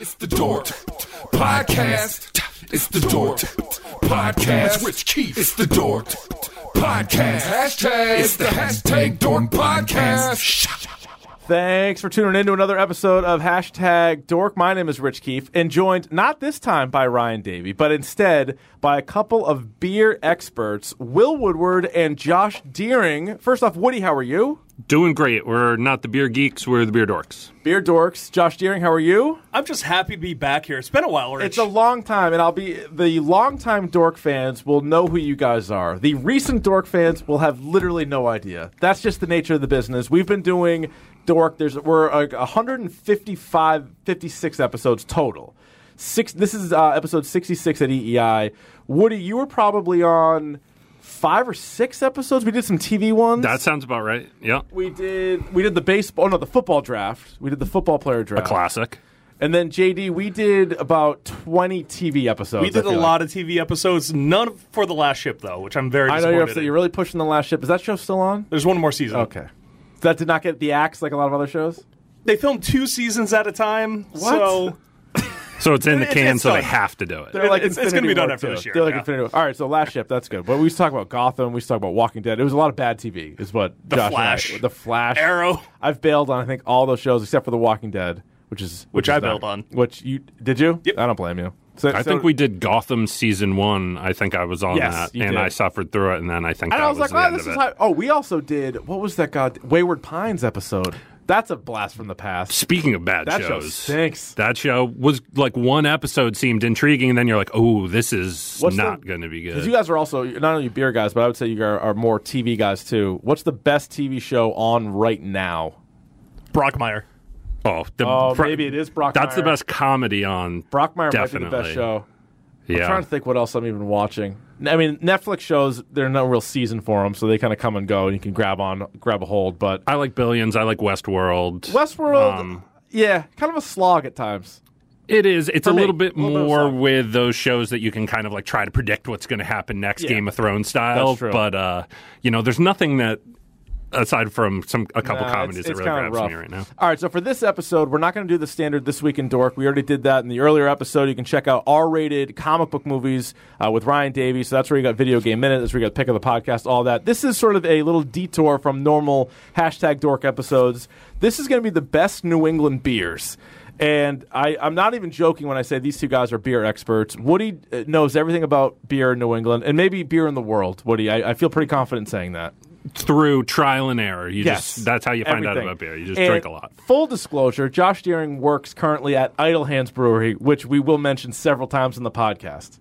It's the Dork Podcast. It's the Dork Podcast. Rich Keefe. It's the Dork Podcast. Hashtag. It's the hashtag Dork Podcast. Thanks for tuning in to another episode of Hashtag Dork. My name is Rich Keefe, and joined not this time by Ryan Davey, but instead by a couple of beer experts, Will Woodward and Josh Deering. First off, Woody, how are you? Doing great. We're not the beer geeks, we're the beer dorks. Beer dorks. Josh Deering, how are you? I'm just happy to be back here. It's been a while, Rich. It's a long time, and I'll be the longtime dork fans will know who you guys are. The recent dork fans will have literally no idea. That's just the nature of the business. We've been doing dork. There's we're like 155, 56 episodes total. Six. This is uh, episode 66 at EEI. Woody, you were probably on five or six episodes. We did some TV ones. That sounds about right. Yeah. we did. We did the baseball. Oh no, the football draft. We did the football player draft. A classic. And then JD, we did about 20 TV episodes. we did a lot of TV episodes, none for the last ship though, which I'm very I know disappointed. you're upset. in. You're really pushing the last ship. Is that show still on? There's one more season. Okay. That did not get the axe like a lot of other shows. They filmed two seasons at a time, so So it's in the It's- can, it's so they done. have to do it. They're like It's- it's Infinity gonna be done War after too. this year, They're like yeah. Infinity War. All right, so last ship, that's good. But we used to talk about Gotham. We used to talk about Walking Dead. It was a lot of bad TV. Is what The Josh and I- Flash. the Flash, Arrow. I've bailed on I think all those shows except for The Walking Dead, which is Which is I not- bailed on. Which you did you? Yep. I don't blame you. So, I so- think we did Gotham season one. I think I was on Yes, that, and did. I suffered through it, and then I think And that I was, like, the oh, end this of is it. how. Oh, we also did. What was that? God, Wayward Pines episode. That's a blast from the past. Speaking of bad That show shows, stinks. that show was like one episode seemed intriguing, and then you're like, oh, this is What's not going to be good. Because you guys are also not only beer guys, but I would say you are, are more TV guys too. What's the best TV show on right now? Brockmire. Oh, the, Oh, pro- maybe it is Brockmire. That's the best comedy on. Brockmire might be Definitely. the best show. I'm trying to think what else I'm even watching. I mean, Netflix shows there's no real season for them, so they kind of come and go, and you can grab on, grab a hold. But I like Billions. I like Westworld. Westworld, Um, yeah, kind of a slog at times. It is. It's For a me, little bit a little more with those shows that you can kind of like try to predict what's going to happen next, Yeah. Game of Thrones style. But uh, you know, there's nothing that aside from some a couple Nah, comedies it's, it's that really grabs rough. me right now. All right, so for this episode, we're not going to do the standard this week in Dork. We already did that in the earlier episode. You can check out R-rated comic book movies uh, with Ryan Davies. So that's where you got Video Game Minute. That's where you got Pick of the Podcast. All that. This is sort of a little detour from normal hashtag Dork episodes. This is going to be the best New England beers. And I, I'm not even joking when I say these two guys are beer experts. Woody uh, knows everything about beer in New England and maybe beer in the world. Woody, I, I feel pretty confident saying that. Through trial and error, you Yes. just that's how you find out about beer. You just And drink a lot. Full disclosure, Josh Deering works currently at Idle Hands Brewery, which we will mention several times in the podcast.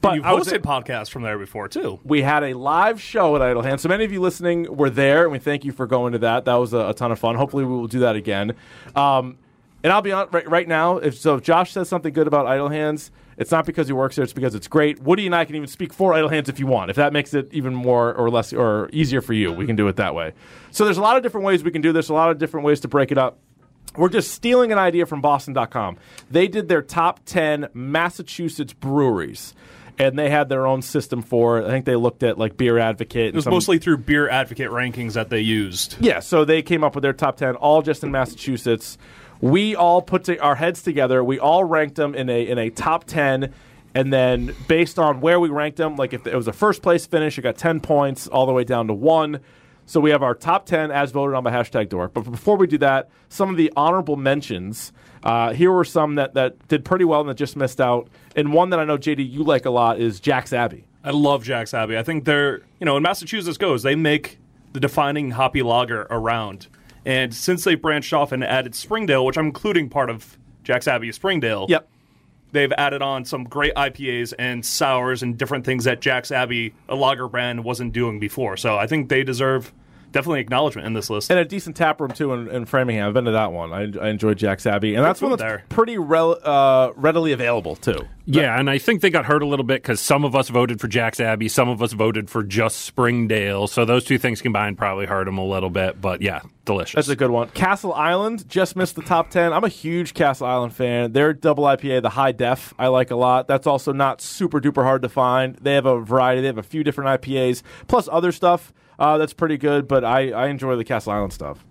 But You've I was- hosted podcasts from there before too. we had a live show at Idle Hands. So many of you listening were there, and we thank you for going to that. That was a, a ton of fun. Hopefully, we will do that again. Um, and I'll be on right, right now. If so, if Josh says something good about Idle Hands, it's not because he works there; it's because it's great. Woody and I can even speak for Idle Hands if you want. If that makes it even more or less or easier for you, we can do it that way. So there's a lot of different ways we can do this. A lot of different ways to break it up. We're just stealing an idea from Boston.com. They did their top 10 Massachusetts breweries, and they had their own system for it. I think they looked at like Beer Advocate. It was mostly through beer advocate rankings that they used. Yeah, so they came up with their top 10, all just in Massachusetts. We all put to- our heads together. We all ranked them in a, in a top 10. And then based on where we ranked them, like if it was a first place finish, it got 10 points all the way down to one. So we have our top 10 as voted on by hashtag Dork. But before we do that, some of the honorable mentions. Uh, here were some that, that did pretty well and that just missed out. And one that I know, JD, you like a lot is Jack's Abbey. I love Jack's Abbey. I think they're, you know, in Massachusetts goes, they make the defining hoppy lager around. And since they branched off and added Springdale, which I'm including part of Jack's Abbey Springdale, Yep. they've added on some great IPAs and sours and different things that Jack's Abbey, a lager brand, wasn't doing before. So I think they deserve definitely acknowledgement in this list. and a decent tap room too in, in Framingham. I've been to that one. I, I enjoyed Jack's Abbey, and that's one food that's there. pretty rel- uh, readily available too. Yeah, and I think they got hurt a little bit because some of us voted for Jack's Abbey, some of us voted for just Springdale. So those two things combined probably hurt them a little bit. But yeah, delicious. That's a good one. Castle Island just missed the top ten. I'm a huge Castle Island fan. Their double IPA, the High Def, I like a lot. That's also not super duper hard to find. They have a variety. They have a few different IPAs plus other stuff uh, that's pretty good. But I, I enjoy the Castle Island stuff.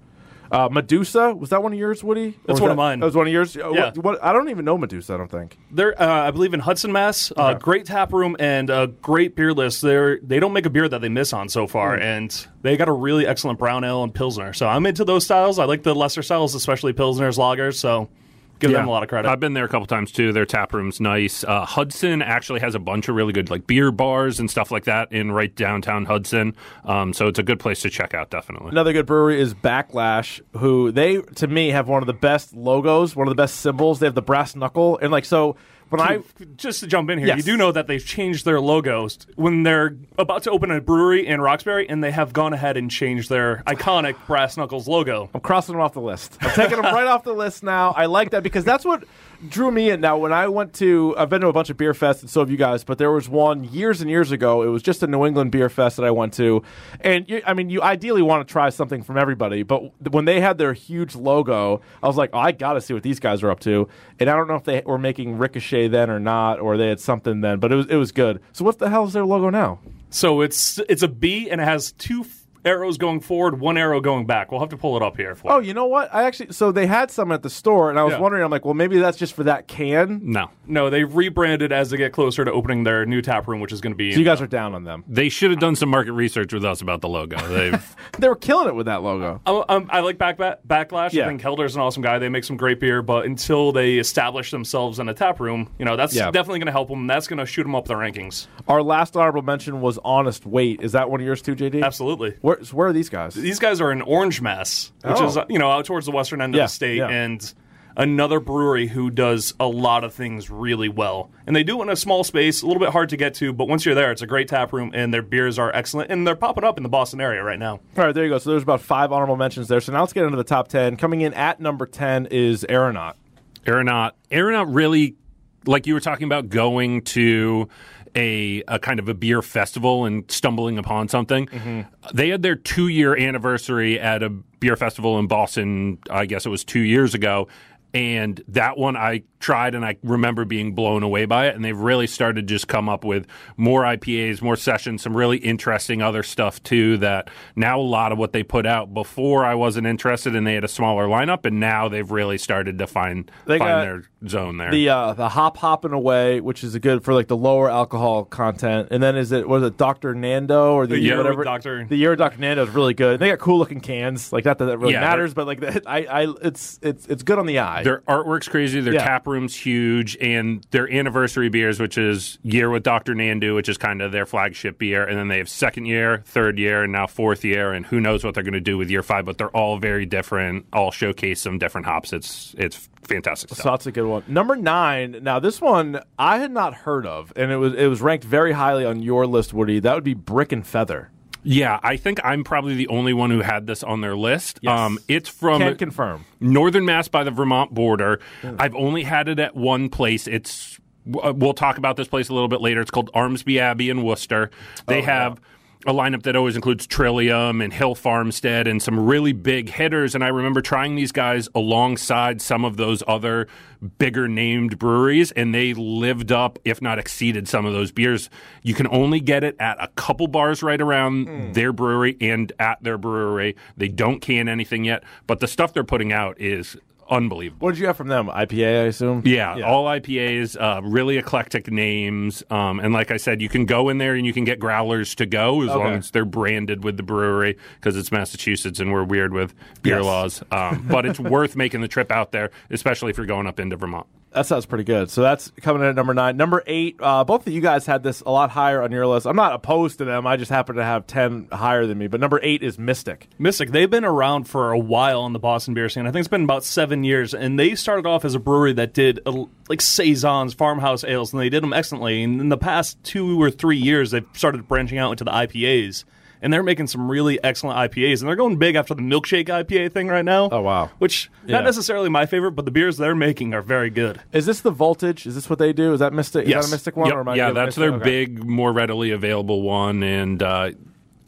Uh, Medusa was that one of yours, Woody? That's one that- of mine. That was one of yours. Uh, Yeah. What, what, I don't even know Medusa. I don't think. They're, uh, I believe, in Hudson, Mass. Uh, great tap room and a great beer list. They're they don't make a beer that they miss on so far, and they got a really excellent brown ale and pilsner. So I'm into those styles. I like the lesser styles, especially pilsners, lagers. So give them a lot of credit. I've been there a couple times too. Their tap room's nice. Uh, Hudson actually has a bunch of really good like beer bars and stuff like that in right downtown Hudson. Um, so it's a good place to check out. Definitely. Another good brewery is Backlash, who they to me have one of the best logos, one of the best symbols. They have the brass knuckle, and like so when I just to jump in here, Yes. you do know that they've changed their logos when they're about to open a brewery in Roxbury, and they have gone ahead and changed their iconic brass knuckles logo. I'm crossing them off the list. I'm taking them right off the list now. I like that because that's what drew me in. Now, when I went to, I've been to a bunch of beer fests, and so have you guys. But there was one years and years ago. It was just a New England beer fest that I went to, and you, I mean, you ideally want to try something from everybody. But when they had their huge logo, I was like, oh, I got to see what these guys are up to. And I don't know if they were making Ricochet then or not, or they had something then, but it was it was good. So what the hell is their logo now? So it's it's a B, and it has two arrows going forward, one arrow going back. We'll have to pull it up here. For Oh, you know what? I actually so they had some at the store, and I was Yeah. wondering. I'm like, well, maybe that's just for that can. No. No, they rebranded as they get closer to opening their new tap room, which is going to be. So you guys are down on them. They should have done some market research with us about the logo. They've They were killing it with that logo. I, um, I like back, back, Backlash. Yeah. I think Helder's an awesome guy. They make some great beer, but until they establish themselves in a tap room, you know, that's Yeah. definitely going to help them. That's going to shoot them up the rankings. Our last honorable mention was Honest Weight. Is that one of yours too, JD? Absolutely. Where, so where are these guys? These guys are in Orange Mass, which Oh. is uh, you know out towards the western end Yeah, of the state, yeah. and another brewery who does a lot of things really well. And they do it in a small space, a little bit hard to get to, but once you're there, it's a great tap room, and their beers are excellent, and they're popping up in the Boston area right now. All right, there you go. So there's about five honorable mentions there. So now let's get into the top ten. Coming in at number ten is Aeronaut. Aeronaut. Aeronaut really, like you were talking about, going to a, a kind of a beer festival and stumbling upon something. They had their two year anniversary at a beer festival in Boston, I guess it was two years ago. And that one I tried and I remember being blown away by it. And they've really started to just come up with more IPAs, more sessions, some really interesting other stuff too. That now a lot of what they put out before I wasn't interested and they had a smaller lineup. And now they've really started to find, They find their zone there. The uh, the Hop Hop Hooray, which is a good for like the lower alcohol content. And then is it was it Doctor Nandu or the, The Year whatever Dr. the year Doctor Nandu is really good. They got cool looking cans, like not that that really Yeah, matters, but like that, I I it's it's it's good on the eye. Their artwork's crazy. Their Yeah. tap room's huge, and their anniversary beers, which is year with Doctor Nandu, which is kind of their flagship beer, and then they have second year, third year, and now fourth year, and who knows what they're going to do with year five. But they're all very different. All showcase some different hops. It's it's fantastic stuff. So that's a good one. Number nine. Now this one I had not heard of, and it was it was ranked very highly on your list, Woody. That would be Brick and Feather. Yeah, I think I'm probably the only one who had this on their list. Yes. Um, it's from Can confirm. Northern Mass by the Vermont border. I've only had it at one place. It's we'll talk about this place a little bit later. It's called Armsby Abbey in Worcester. They have a lineup that always includes Trillium and Hill Farmstead and some really big hitters. And I remember trying these guys alongside some of those other bigger named breweries, and they lived up, if not exceeded, some of those beers. You can only get it at a couple bars right around hmm. their brewery and at their brewery. They don't can anything yet, but the stuff they're putting out is unbelievable. What did you have from them? IPA, I assume. Yeah, all IPAs, uh, really eclectic names, um, and like I said, you can go in there and you can get growlers to go as long as they're branded with the brewery because it's Massachusetts and we're weird with beer Yes. laws. Um, but it's worth making the trip out there, especially if you're going up into Vermont. That sounds pretty good. So that's coming in at number nine. Number eight, uh, both of you guys had this a lot higher on your list. I'm not opposed to them. I just happen to have 10 higher than me. But number eight is Mystic. Mystic, they've been around for a while in the Boston beer scene. I think it's been about seven years, and they started off as a brewery that did uh, like saisons, farmhouse ales, and they did them excellently. And in the past two or three years, they've started branching out into the IPAs, and they're making some really excellent IPAs. And they're going big after the milkshake IPA thing right now. Oh, wow. Which Yeah. not necessarily my favorite, but the beers they're making are very good. Is this the Voltage? Is this what they do? Is that Mystic? Is that a Mystic one? Yep. Or am I yeah, that's Mystic? their Okay. big, more readily available one, and uh,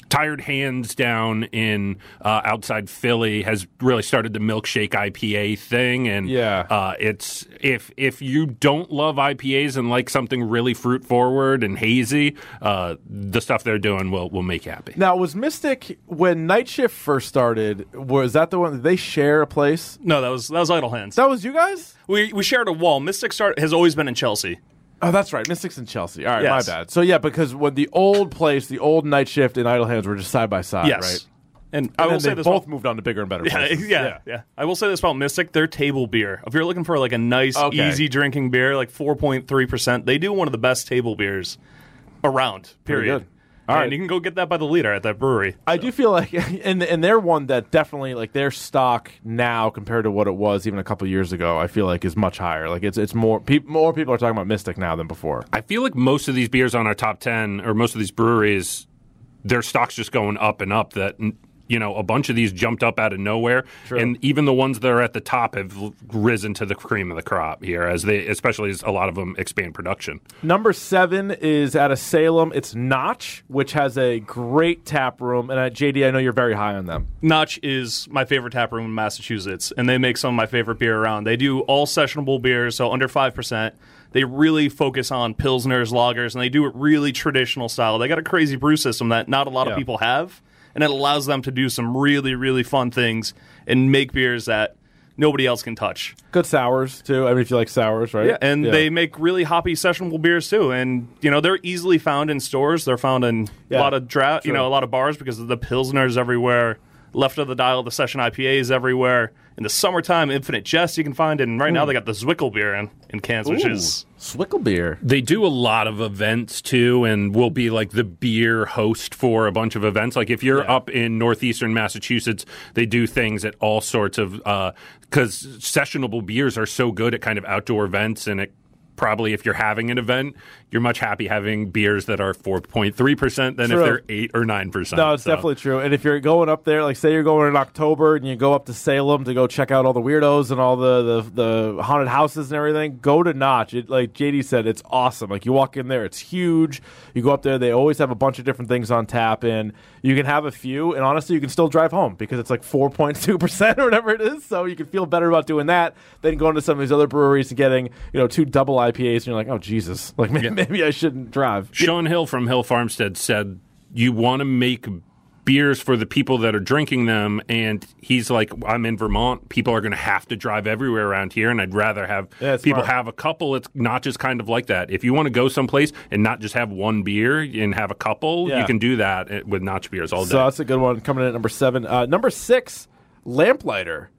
Tired Hands down in uh, outside Philly has really started the milkshake IPA thing, and Yeah. uh, it's if if you don't love IPAs and like something really fruit forward and hazy, uh, the stuff they're doing will will make you happy. Now, was Mystic when Night Shift first started? Was that the one? Did they share a place? No, that was that was Idle Hands. That was you guys. we we shared a wall. Mystic start has always been in Chelsea. Oh, that's right. Mystics in Chelsea. All right, Yes. my bad. So yeah, because when the old place, the old Night Shift and Idle Hands were just side by side, Yes. right? And, I And will then say they this both about- moved on to bigger and better Yeah, places. yeah, yeah, I will say this about Mystic: their table beer. If you're looking for like a nice, Okay. easy drinking beer, like 4.3 percent, they do one of the best table beers around. Period. good. All and right. you can go get that by the liter at that brewery. I do feel like, and and they're one that definitely like their stock now compared to what it was even a couple years ago. I feel like is much higher. Like it's it's more peop more people are talking about Mystic now than before. I feel like most of these beers on our top 10 or most of these breweries, their stock's just going up and up that, you know, a bunch of these jumped up out of nowhere. And even the ones that are at the top have risen to the cream of the crop here as they, especially as a lot of them expand production. Number seven is out of Salem. It's Notch, which has a great tap room. And uh, at JD, I know you're very high on them. Notch is my favorite tap room in Massachusetts, and they make some of my favorite beer around. They do all sessionable beers, so under five percent. They really focus on pilsners, lagers, and they do it really traditional style. They got a crazy brew system that not a lot Yeah. of people have, and it allows them to do some really, really fun things and make beers that nobody else can touch. Good sours too. I mean, if you like sours, right? Yeah, and they make really hoppy sessionable beers too. And you know they're easily found in stores. They're found in Yeah, a lot of dra- you know, a lot of bars because of the pilsners everywhere. Left of the dial, the session IPAs everywhere. In the summertime, Infinite Jest you can find, and right now mm. they got the Zwickel beer in, in cans, which is Zwickel beer. They do a lot of events too, and will be like the beer host for a bunch of events. Like if you're Yeah. up in northeastern Massachusetts, they do things at all sorts of uh, because sessionable beers are so good at kind of outdoor events, and it probably if you're having an event, you're much happy having beers that are 4.3 percent than True. if they're eight or nine percent. No, it's definitely true. And if you're going up there, like say you're going in October and you go up to Salem to go check out all the weirdos and all the the, the haunted houses and everything, go to Notch. It, like JD said, it's awesome. Like you walk in there, it's huge. You go up there, they always have a bunch of different things on tap, and you can have a few. And honestly, you can still drive home because it's like 4.2 percent or whatever it is. So you can feel better about doing that than going to some of these other breweries and getting you know two double IPAs, and you're like, oh Jesus, like maybe, maybe I shouldn't drive. Shaun Hill from Hill Farmstead said you want to make beers for the people that are drinking them and he's like I'm in Vermont people are going to have to drive everywhere around here and I'd rather have Yeah, people smart. have a couple it's not just kind of like that if you want to go someplace and not just have one beer and have a couple Yeah. you can do that eh, with notch beers all day So that's a good one coming in at number seven. Uh, number six, Lamplighter,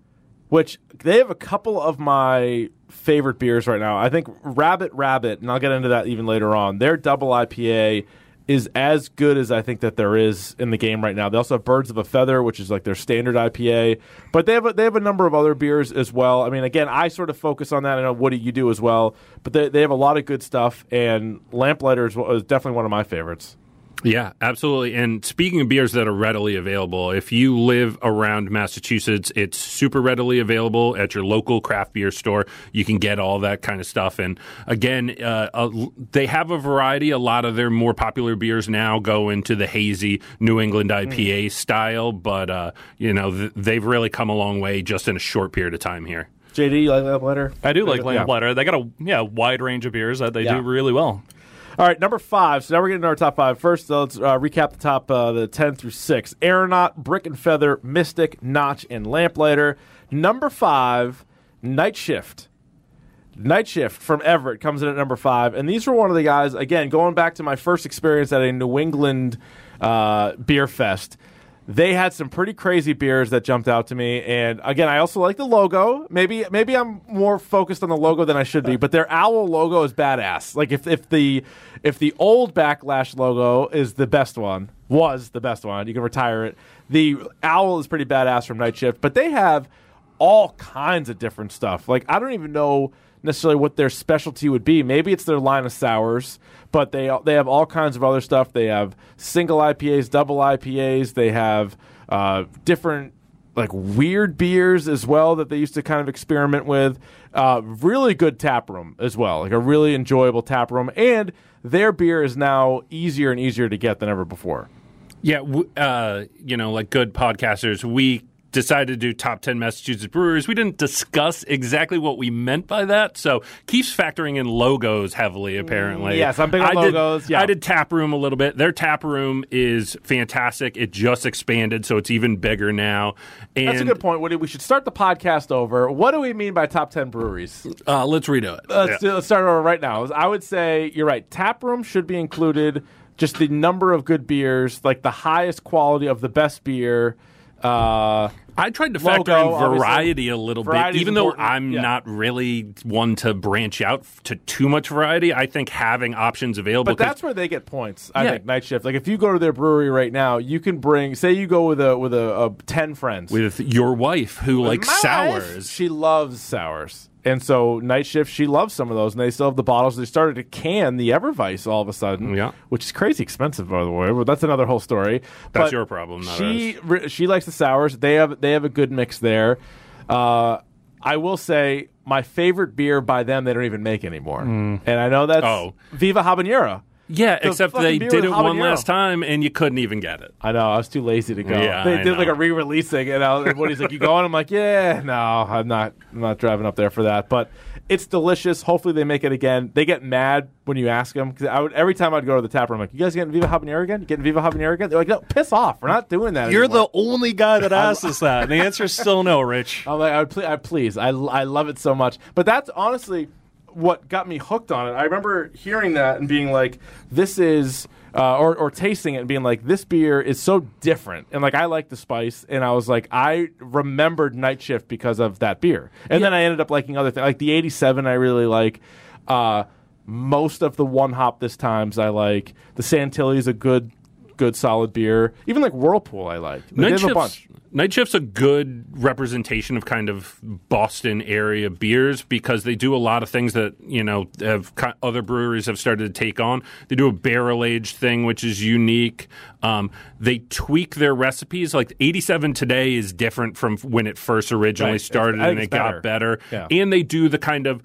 which they have a couple of my favorite beers right now. I think Rabbit Rabbit, and I'll get into that even later on. Their double IPA is as good as I think that there is in the game right now. They also have Birds of a Feather, which is like their standard IPA, but they have a, they have a number of other beers as well. I mean, again, I sort of focus on that. I know Woody, you do as well, but they they have a lot of good stuff. And Lamplighter is definitely one of my favorites. Yeah, absolutely. And speaking of beers that are readily available, if you live around Massachusetts, it's super readily available at your local craft beer store. You can get all that kind of stuff. And again, uh, uh, they have a variety. A lot of their more popular beers now go into the hazy New England IPA style, but uh, you know th- they've really come a long way just in a short period of time here. JD, you like Lamplighter? I do like Yeah. Lamplighter. They got a yeah wide range of beers that they Yeah. do really well. All right, number five. So now we're getting to our top five. First, uh, let's uh, recap the top uh, the ten through six: Aeronaut, Brick and Feather, Mystic, Notch, and Lamplighter. Number five, Night Shift. Night Shift from Everett comes in at number five, and these were one of the guys. Again, going back to my first experience at a New England uh, beer fest, they had some pretty crazy beers that jumped out to me. And again, I also like the logo. Maybe maybe I'm more focused on the logo than I should be, but their owl logo is badass. Like if if the if the old Backlash logo is the best one, was the best one, you can retire it. The owl is pretty badass from Night Shift, but they have all kinds of different stuff. Like I don't even know necessarily what their specialty would be. Maybe it's their line of sours, but they they have all kinds of other stuff. They have single IPAs, double IPAs. They have uh, different like weird beers as well that they used to kind of experiment with. Uh, really good tap room as well, like a really enjoyable tap room, and their beer is now easier and easier to get than ever before. Yeah, uh, you know, like good podcasters, we decided to do top 10 Massachusetts breweries. We didn't discuss exactly what we meant by that. So Keefe's factoring in logos heavily, apparently. Yes, I'm big on I did- logos, yeah. I did tap room a little bit. Their tap room is fantastic. It just expanded, so it's even bigger now. And That's a good point, Woody. We should start the podcast over. What do we mean by top 10 breweries? Uh, let's redo it. Let's, do, let's start over right now. I would say you're right. Tap room should be included. Just the number of good beers, like the highest quality of the best beer. Uh, I tried to factor Logo, in obviously. variety a little Variety's bit, even though I'm yeah. not really one to branch out to too much variety. I think having options available. but that's where they get points. I Yeah. think night shift. Like if you go to their brewery right now, you can bring. Say you go with a with a, a ten friends. with your wife who likes My wife, sours. She loves sours. And so night shift, she loves some of those, and they still have the bottles. They started to can the Ever Weisse all of a sudden, Yeah. which is crazy expensive, by the way. But that's another whole story. That's But your problem, not she re- she likes the sours. They have they have a good mix there. Uh, I will say my favorite beer by them they don't even make anymore, and I know that's Oh. Viva Habanero. Yeah, the except they did with it one last time and you couldn't even get it. I know. I was too lazy to go. Yeah, they I did like a re-releasing, and, I, and Woody's like, "You going?" I'm like, "Yeah, no, I'm not. I'm not driving up there for that." But it's delicious. Hopefully, they make it again. They get mad when you ask them because I would every time I'd go to the tap room, I'm like, "You guys getting Viva Habanero again? Getting Viva Habanero again?" They're like, "No, piss off. We're not doing that." You're anymore." the only guy that asks us that. And the answer is still no, Rich. I'm like, I, would ple- I please, I, I love it so much. But that's honestly what got me hooked on it. I remember hearing that and being like, this is, uh, or, or tasting it and being like, this beer is so different. And like, I like the spice. And I was like, I remembered Night Shift because of that beer. And then I ended up liking other things. Like the 87, I really like. Uh, most of the one hop this times I like. The Santilli is a good, good solid beer. Even like Whirlpool, I like. Night have a Shift's, bunch. Night Shift's a good representation of kind of Boston area beers because they do a lot of things that you know have other breweries have started to take on. They do a barrel aged thing which is unique. Um, they tweak their recipes. Like 87 today is different from when it first originally Right. started, and it better. got better. Yeah. And they do the kind of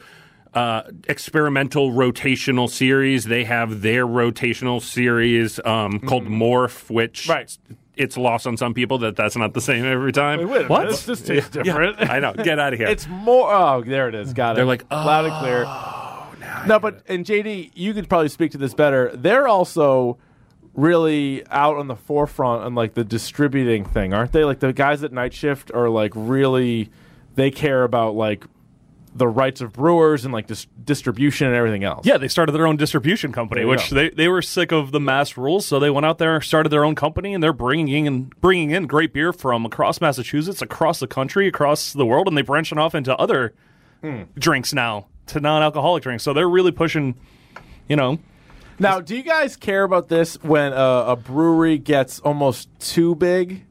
uh, experimental rotational series. They have their rotational series um, called Morph, which Mm-hmm. Right. It's lost on some people that that's not the same every time. Wait minute, What? This, this tastes different. I know. Get out of here. It's more. Oh, there it is. Got it. They're like, "Oh, loud and oh, clear. no, but and JD, you could probably speak to this better. They're also really out on the forefront on like the distributing thing, aren't they? Like the guys at Night Shift are like really. They care about like the rights of brewers and like dis- distribution and everything else. Yeah, they started their own distribution company, which go. they, they were sick of the mass rules, so they went out there, started their own company, and they're bringing in bringing in great beer from across Massachusetts, across the country, across the world, and they branching off into other Hmm. drinks now to non-alcoholic drinks. So they're really pushing, you know, Now, do you guys care about this when a, a brewery gets almost too big?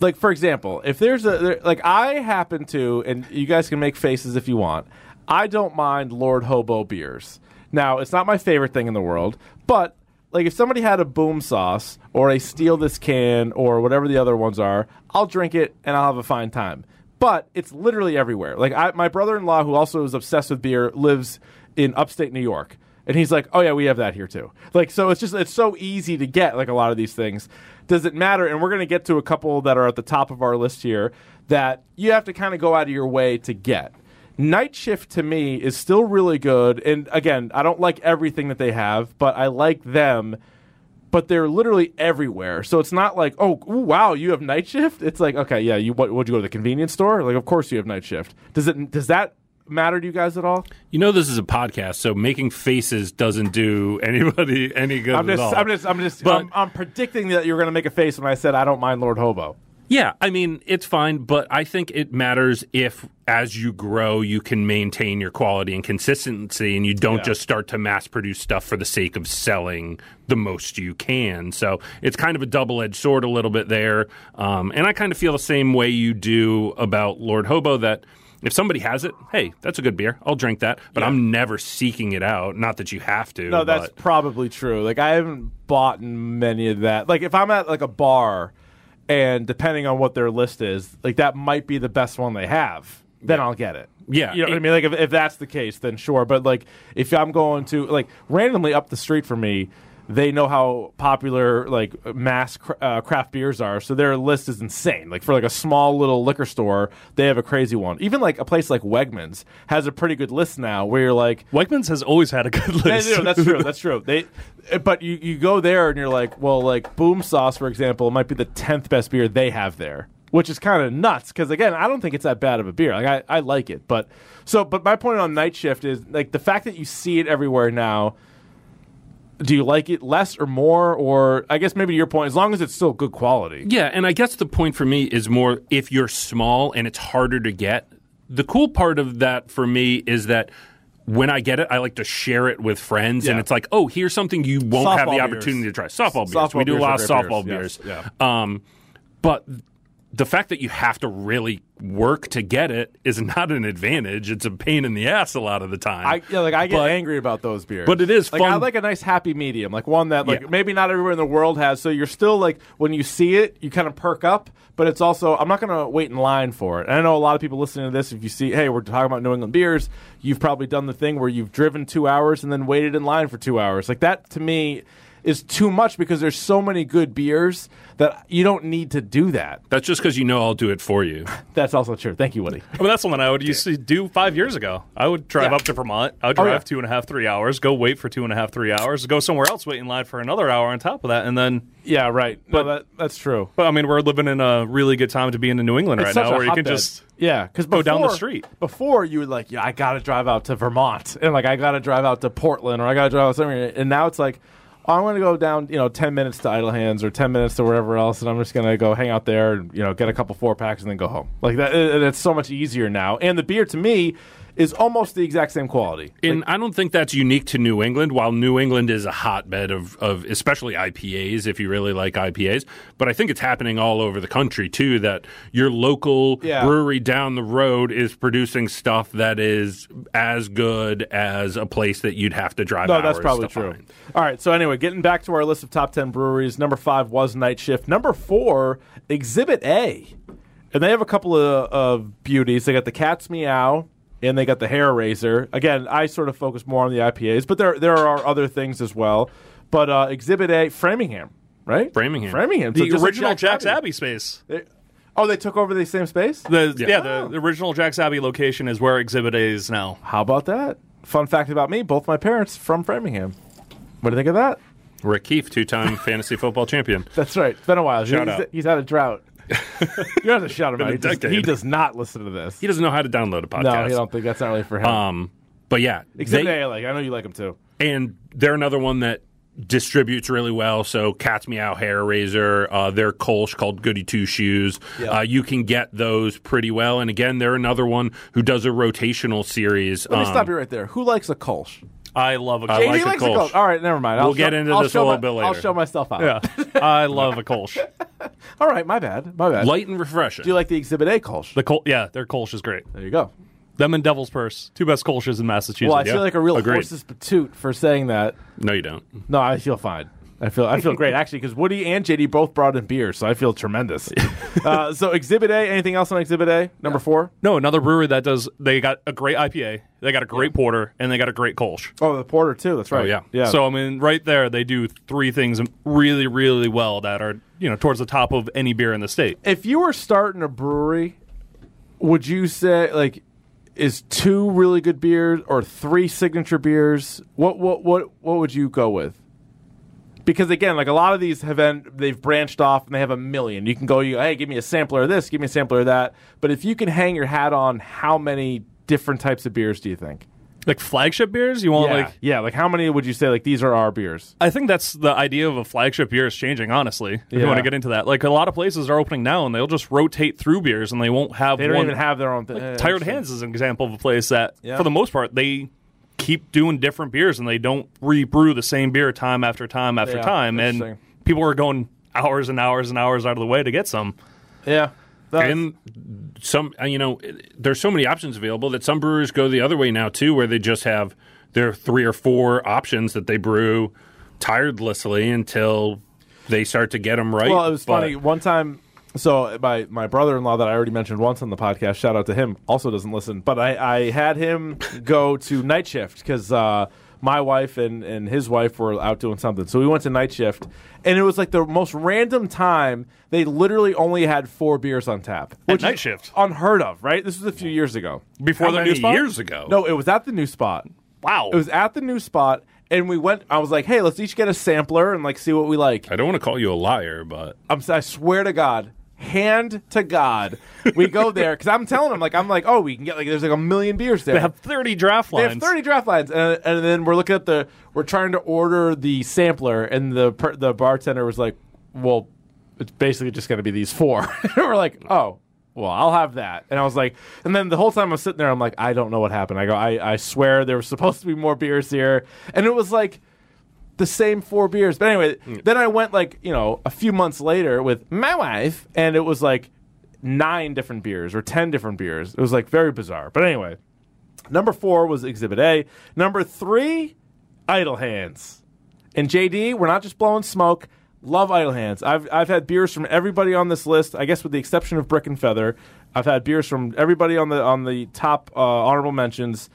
Like, for example, if there's a there, like I happen to, and you guys can make faces if you want. I don't mind Lord Hobo beers. Now, it's not my favorite thing in the world, but like if somebody had a boom sauce or a steal this can or whatever the other ones are, I'll drink it and I'll have a fine time. But it's literally everywhere. Like I, my brother-in-law, who also is obsessed with beer, lives in upstate New York. And he's like, "Oh yeah, we have that here too." Like, so it's just it's so easy to get like a lot of these things. Does it matter? And we're going to get to a couple that are at the top of our list here that you have to kind of go out of your way to get. Night Shift to me is still really good, and again, I don't like everything that they have, but I like them. But they're literally everywhere, so it's not like, oh, ooh, wow, you have night shift. It's like, okay, yeah, you what? Would you go to the convenience store? Like, of course you have night shift. Does it? Does that matter to you guys at all? you know, this is a podcast, so making faces doesn't do anybody any good I'm at all. I'm just, I'm just, But- I'm, I'm predicting that you're going to make a face when I said I don't mind Lord Hobo. Yeah, I mean, it's fine, but I think it matters if as you grow, you can maintain your quality and consistency and you don't Yeah. just start to mass produce stuff for the sake of selling the most you can. So it's kind of a double edged sword a little bit there. Um, and I kind of feel the same way you do about Lord Hobo that. If somebody has it, hey, that's a good beer. I'll drink that, but I'm never seeking it out. Not that you have to. No, that's but- probably true. Like I haven't bought many of that. Like if I'm at like a bar, and depending on what their list is, like that might be the best one they have. Then I'll get it. Yeah, you know what I mean. Like if, if that's the case, then sure. But like if I'm going to like randomly up the street from me, they know how popular like mass cr- uh, craft beers are, so their list is insane. Like for like a small little liquor store, they have a crazy one. Even like a place like Wegmans has a pretty good list now, where you're like, Wegmans has always had a good yeah, list. no, that's true. That's true. They, but you, you go there and you're like, well, like Boom Sauce, for example, might be the tenth best beer they have there, which is kind of nuts. Because again, I don't think it's that bad of a beer. Like I, I like it, but so, but my point on Night Shift is like the fact that you see it everywhere now. Do you like it less or more, or I guess maybe to your point, as long as it's still good quality. Yeah, and I guess the point for me is more if you're small and it's harder to get. The cool part of that for me is that when I get it, I like to share it with friends, and it's like, oh, here's something you won't have Softball the beers. opportunity to try. Softball beers. Softball we do beers a lot of softball beers. beers. Yes, Um, but the fact that you have to really work to get it is not an advantage. It's a pain in the ass a lot of the time. I yeah, like I get But- angry about those beers, but it is like I like a nice happy medium, like one that like Yeah. maybe not everywhere in the world has. So you're still like when you see it, you kind of perk up, but it's also I'm not gonna wait in line for it. And I know a lot of people listening to this. If you see, hey, we're talking about New England beers, you've probably done the thing where you've driven two hours and then waited in line for two hours. Like that to me is too much because there's so many good beers that you don't need to do that. That's just because you know I'll do it for you. That's also true. Thank you, Woody. I mean, that's something I would used to do five years ago. I would drive Yeah. up to Vermont. I would Oh, drive yeah. two and a half, three hours, go wait for two and a half, three hours, go somewhere else, wait in line for another hour on top of that, and then. Yeah, right. But that, that's true. But I mean, we're living in a really good time to be in New England It's right now, where you can hotbed. just yeah, because go down the street. Before you were like, yeah, I got to drive out to Vermont, and like I got to drive out to Portland, or I got to drive out somewhere, and now it's like. Oh, I'm going to go down, you know, ten minutes to Idle Hands or ten minutes to wherever else, and I'm just going to go hang out there and you know get a couple four packs and then go home. Like that, it, it's so much easier now. And the beer to me is almost the exact same quality. And I don't think that's unique to New England. While New England is a hotbed of, of especially IPAs, if you really like IPAs, but I think it's happening all over the country too. That your local Yeah. brewery down the road is producing stuff that is as good as a place that you'd have to drive. No, that's probably true. find. All right, so anyway, getting back to our list of top 10 breweries, number five was Night Shift. Number four, Exhibit A. And they have a couple of, of beauties. They got the Cat's Meow and they got the Hair Razor. Again, I sort of focus more on the IPAs, but there, there are other things as well. But uh, Exhibit A, Framingham, right? Framingham. Framingham. So the like original Jack's Abbey. Abbey space. They- oh, they took over the same space? The, Yeah. yeah, the, the original Jack's Abbey location is where Exhibit A is now. How about that? Fun fact about me both my parents from Framingham. What do you think of that? Rick Keefe, two-time fantasy football champion. That's right. It's been a while. Shout he's, out. he's had a drought. you have to shout him out. He does, he does not listen to this. He doesn't know how to download a podcast. No, I don't think that's not really for him. Um, but yeah, Exhibit they- A, like. I know you like him too. and they're another one that distributes really well. So Cat's Meow Hair Razor, uh, their Kolsch called Goody Two Shoes. Yeah. Uh, you can get those pretty well. And again, they're another one who does a rotational series. Let me Um, stop you right there. Who likes a Kolsch? I love a I JD like a likes Kolsch. All right, never mind. I'll We'll get into I'll this a little my- bit later. I'll later. show myself out. Yeah, I love a Kolsch. All right, my bad. My bad. light and refreshing. Do you like the Exhibit A Kolsch? The Kol- yeah, their Kolsch is great. there you go. Them and Devil's Purse, two best Kolsches in Massachusetts. Well, I yeah. feel like a real Agreed. horse's patoot for saying that. no, you don't. No, I feel fine. I feel I feel great actually because Woody and JD both brought in beer, so I feel tremendous. uh, so Exhibit A. Anything else on Exhibit A? Number four. no, another brewery that does. They got a great IPA, they got a great porter, and they got a great Kolsch. Oh, the porter too. That's right. Oh, yeah. yeah. So I mean, right there, they do three things really, really well that are you know towards the top of any beer in the state. if you were starting a brewery, would you say like is two really good beers or three signature beers? What what what what would you go with? Because again, like a lot of these have en- they've branched off and they have a million. You can go, you hey, give me a sampler of this, give me a sampler of that. But if you can hang your hat on, how many different types of beers do you think? Like flagship beers, you want yeah, like yeah, like how many would you say like these are our beers? I think that's the idea of a flagship beer is changing. Honestly, if you want to get into that, like a lot of places are opening now, and they'll just rotate through beers, and they won't have. They don't one, even have their own thing. Eh, Tired. Hands is an example of a place that, Yeah. for the most part, they keep doing different beers, and they don't rebrew the same beer time after time after Yeah, time, and people are going hours and hours and hours out of the way to get some. Yeah. That's- And some, uh, you know, there's so many options available that some brewers go the other way now too, where they just have their three or four options that they brew tirelessly until they start to get them right. Well, it was But- funny. One time, so my my brother in law that I already mentioned once on the podcast, shout out to him, also doesn't listen, but I, I had him go to night shift because uh, my wife and, and his wife were out doing something. So we went to night shift, and it was like the most random time. They literally only had four beers on tap, which night shift? unheard of, right? This was a few years ago. Before How the new spot? years ago? No, it was at the new spot. Wow. It was at the new spot, and we went. I was like, "Hey, let's each get a sampler and like see what we like." I don't want to call you a liar, but I'm, I swear to God, hand to God, we go there because I'm telling them like I'm like, oh, we can get like there's like a million beers there. they have 30 draft lines. They have 30 draft lines, and, and then we're looking at the we're trying to order the sampler, and the per, the bartender was like, well, it's basically just going to be these four. and we're like, oh. Well, I'll have that. And I was like, and then the whole time I'm sitting there, I'm like, I don't know what happened. I go, I, I swear there was supposed to be more beers here. And it was like, the same four beers. But anyway, then I went like, you know, a few months later with my wife, and it was like nine different beers or 10 different beers. It was like very bizarre. But anyway, number four was Exhibit A. Number three, Idle Hands. And JD, we're not just blowing smoke. Love Idle Hands. I've, I've had beers from everybody on this list, I guess with the exception of Brick and Feather. I've had beers from everybody on the on the top uh, honorable mentions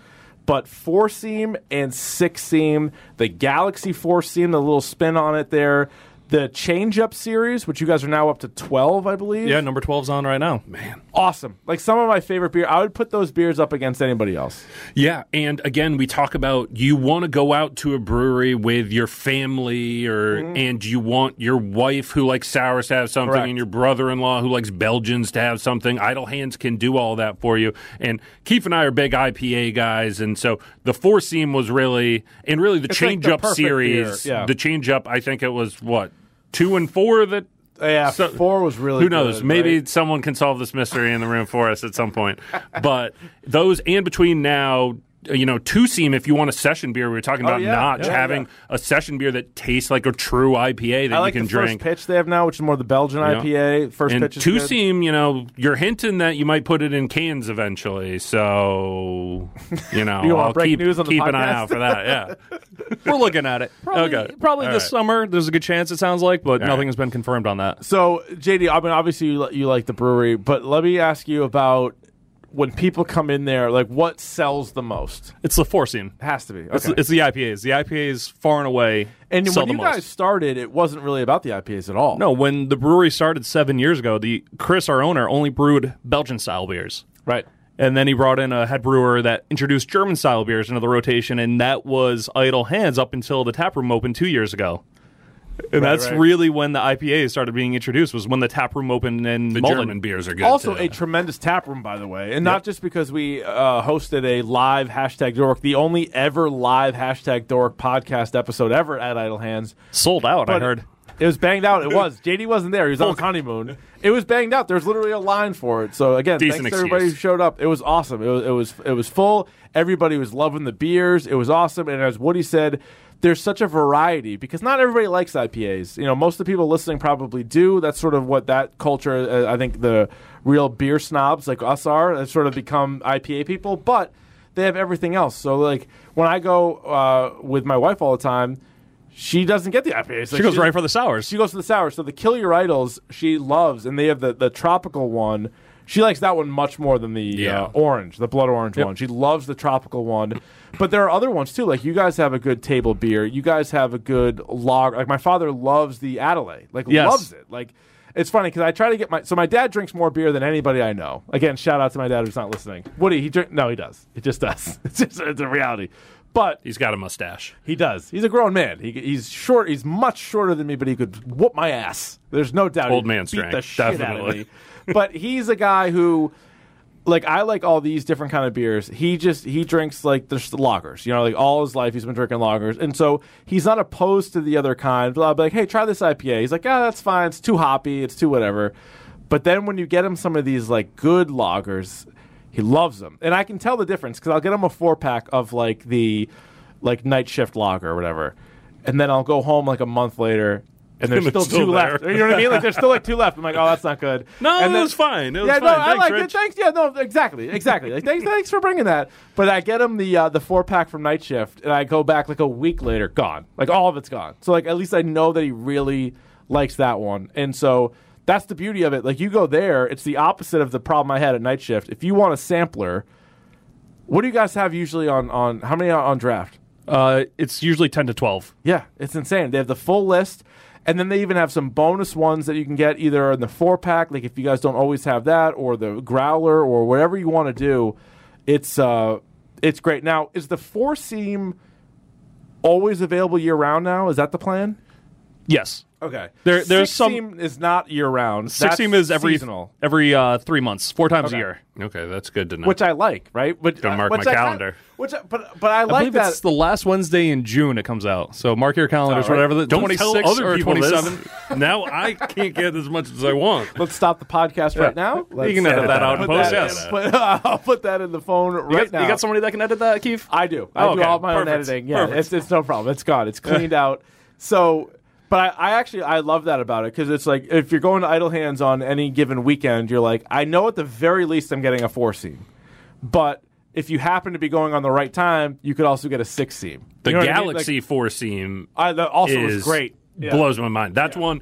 but four seam and six seam, the Galaxy four seam, the little spin on it there, the change up series, which you guys are now up to twelve, I believe. yeah, number 12's on right now. man. awesome. Like some of my favorite beer, I would put those beers up against anybody else. Yeah, and again, we talk about you want to go out to a brewery with your family, or mm-hmm. and you want your wife who likes sours to have something, Correct. and your brother-in-law who likes Belgians to have something. Idle Hands can do all that for you. And Keefe and I are big IPA guys, and so the four seam was really, and really the It's like change the up series. yeah. The change up, I think it was what two and four that Yeah, So- four was really. who knows? good, Maybe right? someone can solve this mystery in the room for us at some point. But those and between now, Uh, you know, two seam. If you want a session beer, we were talking oh, about Oh, yeah. Notch Yeah, having yeah. a session beer that tastes like a true IPA that I like you can the drink. first pitch they have now, which is more the Belgian Yeah. IPA. First and pitch is two good. seam, you know, you're hinting that you might put it in cans eventually. So, you know, You I'll keep, news on keep an eye out for that. Yeah. We're looking at it. Probably, Okay. probably All this right. summer. There's a good chance, it sounds like, but All nothing right. has been confirmed on that. So JD, I mean, obviously you, you like the brewery, but let me ask you about when people come in there. Like, what sells the most? It's the four seam. It has to be. It's, Okay. it's the IPAs. The IPAs far and away and when the you most. guys started, it wasn't really about the IPAs at all. no, when the brewery started seven years ago, the Chris, our owner, only brewed Belgian style beers. right. And then he brought in a head brewer that introduced German style beers into the rotation, and that was Idle Hands up until the tap room opened two years ago. And Right, that's right. really when the IPA started being introduced. Was when the tap room opened and The Mullen. German beers are good. also too. a tremendous tap room, by the way, and not just because we uh, hosted a live hashtag Dork, the only ever live hashtag Dork podcast episode ever at Idle Hands. sold out. I heard. it was banged out. It was. JD wasn't there. He was on honeymoon. It was banged out. There was literally a line for it. So again, Decent thanks to everybody who showed up. It was awesome. It was it was it was full. Everybody was loving the beers. It was awesome. And as Woody said, there's such a variety because not everybody likes IPAs. You know, most of the people listening probably do. That's sort of what that culture. Uh, I think the real beer snobs like us are. Have sort of become IPA people, but they have everything else. So like when I go uh, with my wife all the time. She doesn't get the IPAs. Like, She goes right for the sours. she goes to the sour. So the Kill Your Idols she loves, and they have the, the tropical one. She likes that one much more than the Yeah. uh, orange, the blood orange one. She loves the tropical one. But there are other ones too. Like you guys have a good table beer. You guys have a good log. Like my father loves the Adelaide. Like Yes. loves it. Like it's funny because I try to get my so my dad drinks more beer than anybody I know. Again, shout out to my dad who's not listening. Woody, he drink no, he does. He just does. It's just it's a reality. But He's got a mustache. he does. He's a grown man. He, he's short. He's much shorter than me, but he could whoop my ass. There's no doubt. Old man beat strength, the shit out of definitely. me. But he's a guy who, like, I like all these different kind of beers. He just he drinks like the lagers. You know, like all his life he's been drinking lagers, and so he's not opposed to the other kind. But I'll be like, hey, try this IPA. He's like, yeah, that's fine. It's too hoppy. It's too whatever. But then when you get him some of these like good lagers, he loves them, and I can tell the difference because I'll get him a four pack of like the like night shift lager or whatever, and then I'll go home like a month later. And there's still, two there. left. You know what I mean? Like there's still like two left. I'm like, oh, that's not good. No, and it was fine. It was yeah, fine. no, I like Rich. it. Thanks. Yeah, no, exactly, exactly. Like, thanks, thanks for bringing that. But I get him the uh, the four pack from Night Shift, and I go back like a week later, gone. Like all of it's gone. So like at least I know that he really likes that one, and so that's the beauty of it. Like you go there, it's the opposite of the problem I had at night shift. If you want a sampler, what do you guys have usually on on how many on draft? Uh, it's usually ten to twelve. Yeah, it's insane. They have the full list, and then they even have some bonus ones that you can get either in the four pack, like if you guys don't always have that, or the growler, or whatever you want to do. It's uh, it's great. Now, is the four seam always available year round? Now, is that the plan? Yes. Okay. There- there's Six some- seam is not year round. Six seam is every seasonal, every uh, three months, four times Okay. a year. Okay, that's good to know. which I like, right? But Gonna mark which my I kinda- calendar. which, I- but but I I like believe that. it's the last Wednesday in June it comes out. So mark your calendars, All right. whatever the Don't twenty tell six other or people twenty this. now I can't get as much as I want. Let's stop the podcast right now. Let's, can edit that out put in post, that- yes. put- I'll put that in the phone right You got, now. you got somebody that can edit that, Keefe? I do. I Oh, do okay. all my own Perfect. editing. Yeah, Perfect. it's it's no problem. It's gone. It's cleaned out. So, but I, I actually I love that about it because it's like if you're going to idle hands on any given weekend, you're like, I know at the very least I'm getting a four seam, but if you happen to be going on the right time, you could also get a six seam. The You know what I mean? Galaxy Like, Four Seam I, that also is was great. Yeah. blows my mind. That's one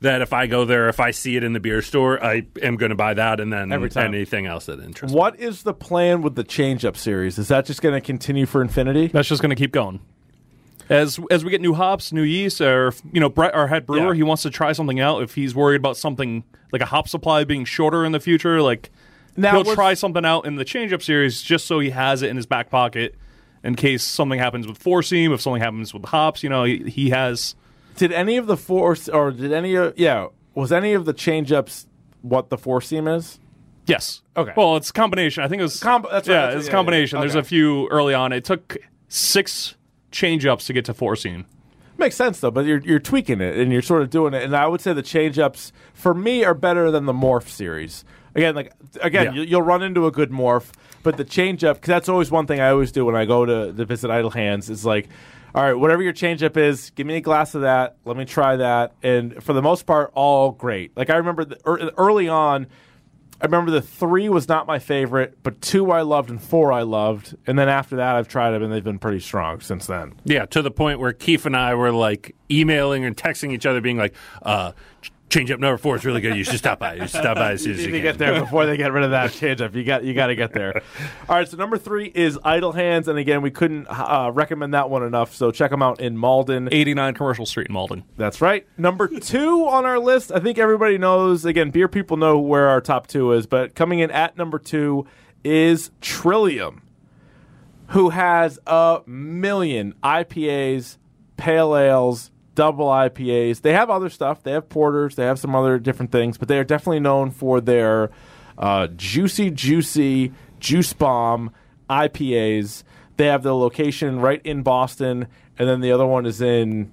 that if I go there, if I see it in the beer store, I am going to buy that, and then Every time. anything else that interests me. What is the plan with the change up series? Is that just going to continue for infinity? That's just going to keep going. As as we get new hops, new yeast, or you know, Brett, our head brewer, Yeah. he wants to try something out. If he's worried about something like a hop supply being shorter in the future, like Now, he'll was- try something out in the change up series just so he has it in his back pocket in case something happens with four seam, if something happens with hops. You know, he, he has. Did any of the four or did any of yeah was any of the change ups what the four seam is? Yes. Okay. Well, it's a combination. I think it was. Com- that's right, yeah, that's- it's a yeah, yeah, combination. There's Okay. a few early on. It took six change ups to get to four seam. Makes sense though, but you're you're tweaking it and you're sort of doing it. And I would say the change ups for me are better than the morph series. Again, like again, Yeah. you, you'll run into a good morph, but the change up because that's always one thing I always do when I go to, to visit Idle Hands is like, all right, whatever your change up is, give me a glass of that. Let me try that, and for the most part, all great. Like I remember the, ear- early on. I remember the three was not my favorite, but two I loved and four I loved, and then after that I've tried them and they've been pretty strong since then. Yeah, to the point where Keith and I were like emailing and texting each other, being like, uh, "Change up number four is really good. You should stop by. You should stop by as soon as You you need to can." get there before they get rid of that change up. You got you got to get there. All right, so number three is Idle Hands, and again, we couldn't uh, recommend that one enough. So check them out in Malden. 89 Commercial Street in Malden. That's right. Number two on our list, I think everybody knows. Again, beer people know where our top two is, but coming in at number two is Trillium, who has a million IPAs, pale ales, double IPAs. They have other stuff. They have porters. They have some other different things, but they are definitely known for their uh, juicy, juicy juice bomb IPAs. They have the location right in Boston, and then the other one is in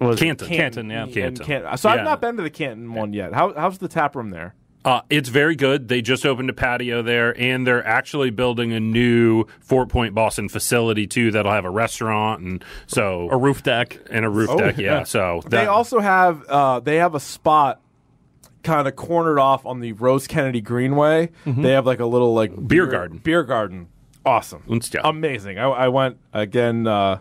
was it Canton. Canton, yeah. Canton. Canton. So I've not been to the Canton one yet. How, how's the tap room there? Uh, it's very good. They just opened a patio there, and they're actually building a new Fort Point Boston facility too. That'll have a restaurant and so A roof deck. and a roof deck. Yeah, so They also have uh, they have a spot kind of cornered off on the Rose Kennedy Greenway. They have like a little like Beer garden. Beer garden. Awesome. Amazing. I, I went again. Uh,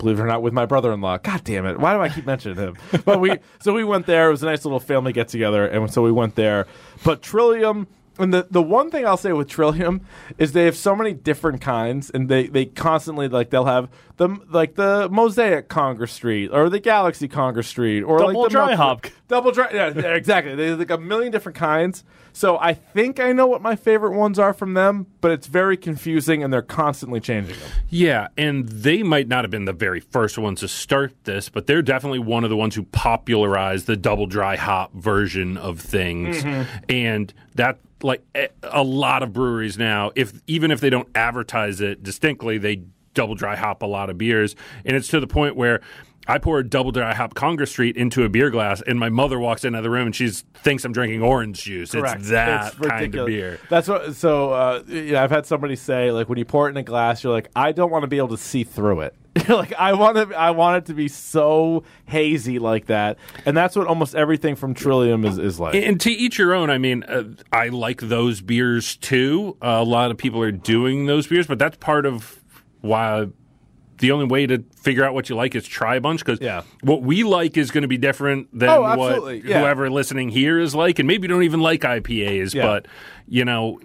believe it or not, with my brother-in-law. God damn it! Why do I keep mentioning him? But we so we went there. It was a nice little family get together, and so we went there. But Trillium. And the, the one thing I'll say with Trillium is they have so many different kinds, and they, they constantly like they'll have the like the Mosaic Congress Street or the Galaxy Congress Street or Double like the dry hop. double dry yeah yeah, exactly they have like a million different kinds. So I think I know what my favorite ones are from them, but it's very confusing and they're constantly changing them. Yeah, and they might not have been the very first ones to start this, but they're definitely one of the ones who popularized the double dry hop version of things. Mm-hmm. And that like a- a lot of breweries now, if even if they don't advertise it distinctly, they double dry hop a lot of beers, and it's to the point where I pour a double dry hop Congress Street into a beer glass, and my mother walks into the room and she thinks I'm drinking orange juice. It's that It's kind of beer. That's what. So, uh, yeah, I've had somebody say like when you pour it in a glass, you're like, I don't want to be able to see through it. Like I want to. I want it to be so hazy like that, and that's what almost everything from Trillium is, is like. And to each your own. I mean, uh, I like those beers too. Uh, a lot of people are doing those beers, but that's part of why the only way to figure out what you like is try a bunch because Yeah. what we like is going to be different than Oh, what yeah. whoever listening here is like, and maybe you don't even like IPAs, Yeah. but you know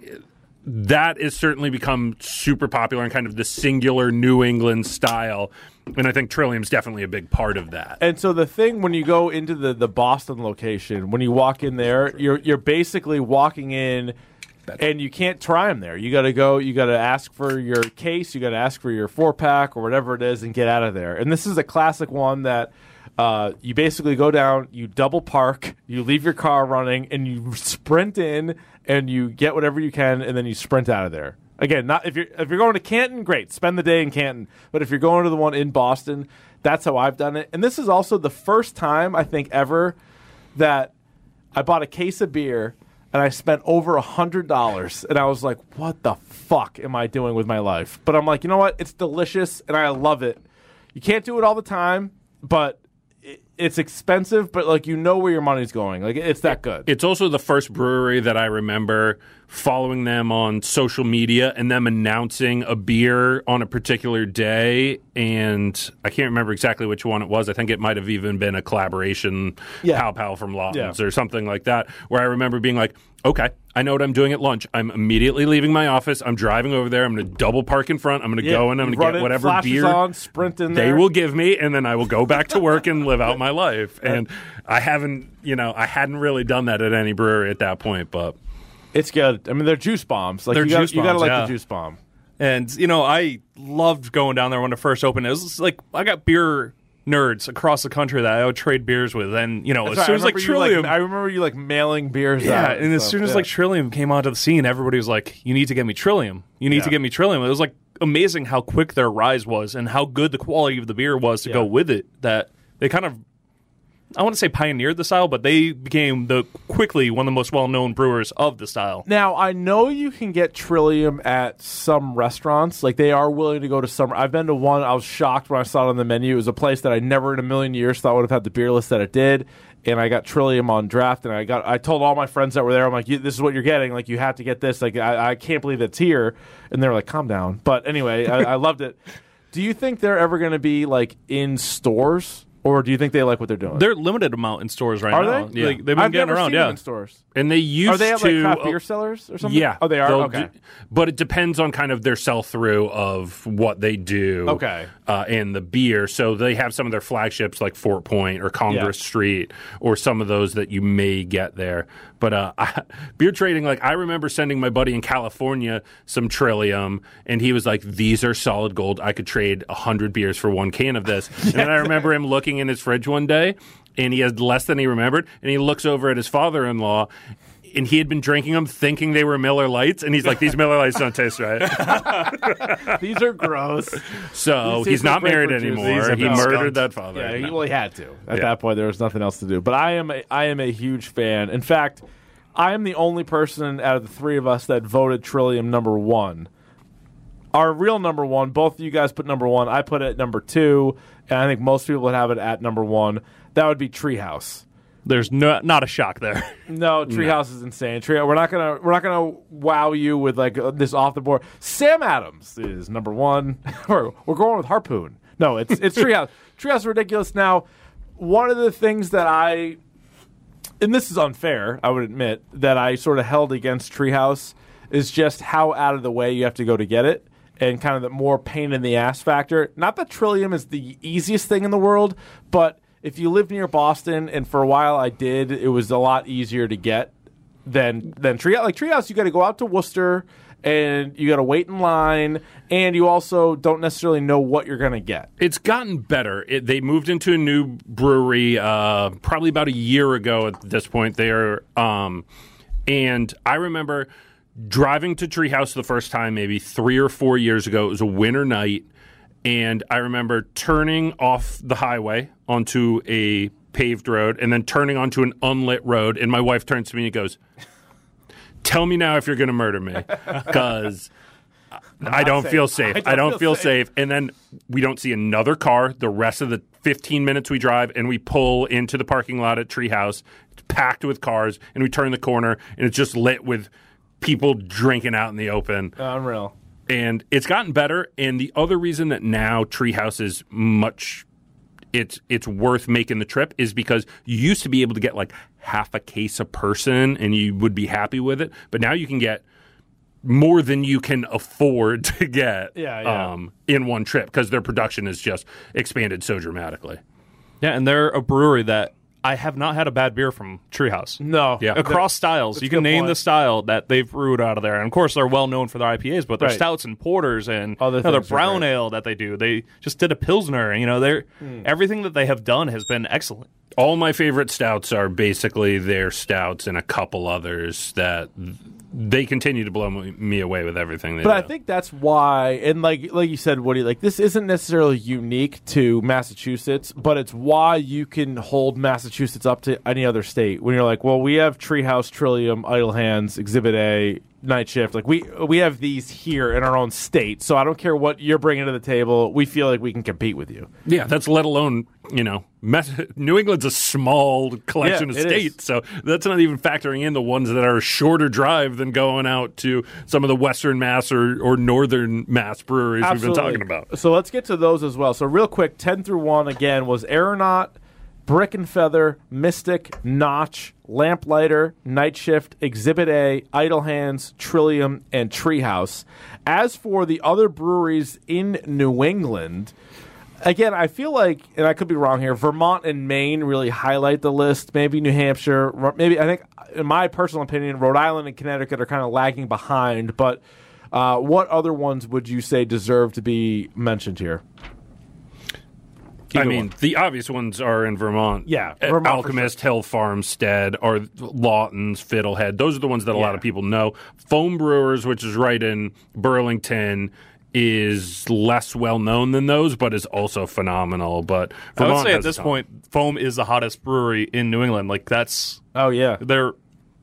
that has certainly become super popular and kind of the singular New England style. And I think Trillium's definitely a big part of that. And so the thing when you go into the, the Boston location, when you walk in there, you're you're basically walking in, and you can't try them there. You got to go. You got to ask for your case. You got to ask for your four pack or whatever it is, and get out of there. And this is a classic one that. Uh, you basically go down, you double park, you leave your car running, and you sprint in, and you get whatever you can, and then you sprint out of there. Again, not if you're if you're going to Canton, great, spend the day in Canton. But if you're going to the one in Boston, that's how I've done it. And this is also the first time I think ever that I bought a case of beer and I spent over a hundred dollars, and I was like, "What the fuck am I doing with my life?" But I'm like, you know what? It's delicious, and I love it. You can't do it all the time, but it's expensive. But like, you know where your money's going. Like, it's that good. It's also the first brewery that I remember following them on social media and them announcing a beer on a particular day. And I can't remember exactly which one it was. I think it might have even been a collaboration, Yeah. Pow Pow from Lawson's Yeah. or something like that, where I remember being like, okay, I know what I'm doing at lunch. I'm immediately leaving my office. I'm driving over there. I'm going to double park in front. I'm going to Yeah, go and I'm going run to it, get whatever beer on, sprint in they there. will give me, and then I will go back to work and live out my life. And I haven't, you know, I hadn't really done that at any brewery at that point, but It's good. I mean, they're juice bombs. Like They're you gotta, juice you gotta like yeah. the juice bomb. And you know, I loved going down there when it first opened. It was like I got beer nerds across the country that I would trade beers with, and you know, as That's soon as like Trillium, I remember you like mailing beers. yeah, out and as soon as Yeah. like Trillium came onto the scene, everybody was like, "You need to get me Trillium. You need Yeah. to get me Trillium." It was like amazing how quick their rise was and how good the quality of the beer was to Yeah. go with it. That they kind of. I want to say pioneered the style, but they became the quickly one of the most well-known brewers of the style. Now I know you can get Trillium at some restaurants. Like they are willing to go to some. I've been to one. I was shocked when I saw it on the menu. It was a place that I never in a million years thought would have had the beer list that it did. And I got Trillium on draft, and I got. I told all my friends that were there, I'm like, "This is what you're getting. Like you have to get this. Like I, I can't believe it's here." And they were like, "Calm down." But anyway, I, I loved it. Do you think they're ever going to be like in stores, or do you think they like what they're doing? They're limited amount in stores right are now. they? Like, they've been I've getting never around. seen Yeah, them in stores. and they used Are they at to like craft beer sellers or something? Yeah. Oh, they are. They'll Okay. do- but it depends on kind of their sell through of what they do. Okay. Uh, and the beer. So they have some of their flagships like Fort Point or Congress Yeah. Street or some of those that you may get there. But uh, I, beer trading, like I remember sending my buddy in California some Trillium, and he was like, "These are solid gold. I could trade hundred beers for one can of this." And then I remember him looking in his fridge one day, and he has less than he remembered, and he looks over at his father-in-law. And he had been drinking them, thinking they were Miller Lights, and he's like, "These Miller Lights don't taste right." These are gross. So he's not married anymore. He murdered skunked. that father. Yeah, he, well, he had to. At Yeah. that point, there was nothing else to do. But I am a, I am a huge fan. In fact, I am the only person out of the three of us that voted Trillium number one. Our real number one, both of you guys put number one. I put it at number two, and I think most people would have it at number one. That would be Treehouse. there's no, not a shock there. No, Treehouse is insane. Tree, we're not gonna we're not gonna wow you with like uh, this off the board. Sam Adams is number one. we're, we're going with Harpoon. No, it's it's Treehouse. Treehouse is ridiculous. Now, one of the things that I and this is unfair, I would admit, that I sort of held against Treehouse is just how out of the way you have to go to get it and kind of the more pain in the ass factor. Not that Trillium is the easiest thing in the world, but if you live near Boston, and for a while I did, it was a lot easier to get than than Treehouse. Like Treehouse, you got to go out to Worcester and you got to wait in line, and you also don't necessarily know what you're going to get. It's gotten better. It, they moved into a new brewery uh, probably about a year ago. At this point, there, um, and I remember driving to Treehouse the first time, maybe three or four years ago. It was a winter night, and I remember turning off the highway onto a paved road, and then turning onto an unlit road. And my wife turns to me and goes, "Tell me now if you're going to murder me, because." I don't safe. feel safe. I don't, feel, safe. safe. And then we don't see another car the rest of the 15 minutes we drive, and we pull into the parking lot at Treehouse. It's packed with cars, and we turn the corner, and it's just lit with people drinking out in the open. Unreal. and it's gotten better. And the other reason that now Treehouse is much it's it's worth making the trip is because you used to be able to get like half a case a person and you would be happy with it, but now you can get more than you can afford to get Yeah, yeah. Um, in one trip because their production has just expanded so dramatically. Yeah, and they're a brewery that I have not had a bad beer from Treehouse. No. Yeah. Across styles, you can name point. the style that they've brewed out of there, and of course they're well known for their IPAs, but their Right. stouts and porters and Other you know, their brown ale that they do. They just did a pilsner, you know, they're Hmm. everything that they have done has been excellent. All my favorite stouts are basically their stouts and a couple others that they continue to blow me away with everything they But do. I think that's why, and like like you said, Woody, like this isn't necessarily unique to Massachusetts, but it's why you can hold Massachusetts up to any other state. When you're like, well, we have Treehouse, Trillium, Idle Hands, Exhibit A, Night Shift. Like we we have these here in our own state, so I don't care what you're bringing to the table. We feel like we can compete with you. Yeah, that's let alone you know Mass- New England's a small collection Yeah, of states, so that's not even factoring in the ones that are a shorter drive than going out to some of the Western Mass or, or Northern Mass breweries we've been talking about. So let's get to those as well. So real quick, ten through one again was Aeronaut, Brick and Feather, Mystic, Notch, Lamplighter, Night Shift, Exhibit A, Idle Hands, Trillium, and Treehouse. As for the other breweries in New England. Again, I feel like, and I could be wrong here. Vermont and Maine really highlight the list. Maybe New Hampshire. Maybe I think, in my personal opinion, Rhode Island and Connecticut are kind of lagging behind. But uh, what other ones would you say deserve to be mentioned here? I mean, one. the obvious ones are in Vermont. Yeah, Uh, Vermont for Alchemist, Hill Farmstead, or Lawson's, Fiddlehead. Those are the ones that a lot of people know. Foam Brewers, which is right in Burlington, is less well known than those, but is also phenomenal. But I would Vermont say at this point, Foam is the hottest brewery in New England. Like that's Oh yeah, they're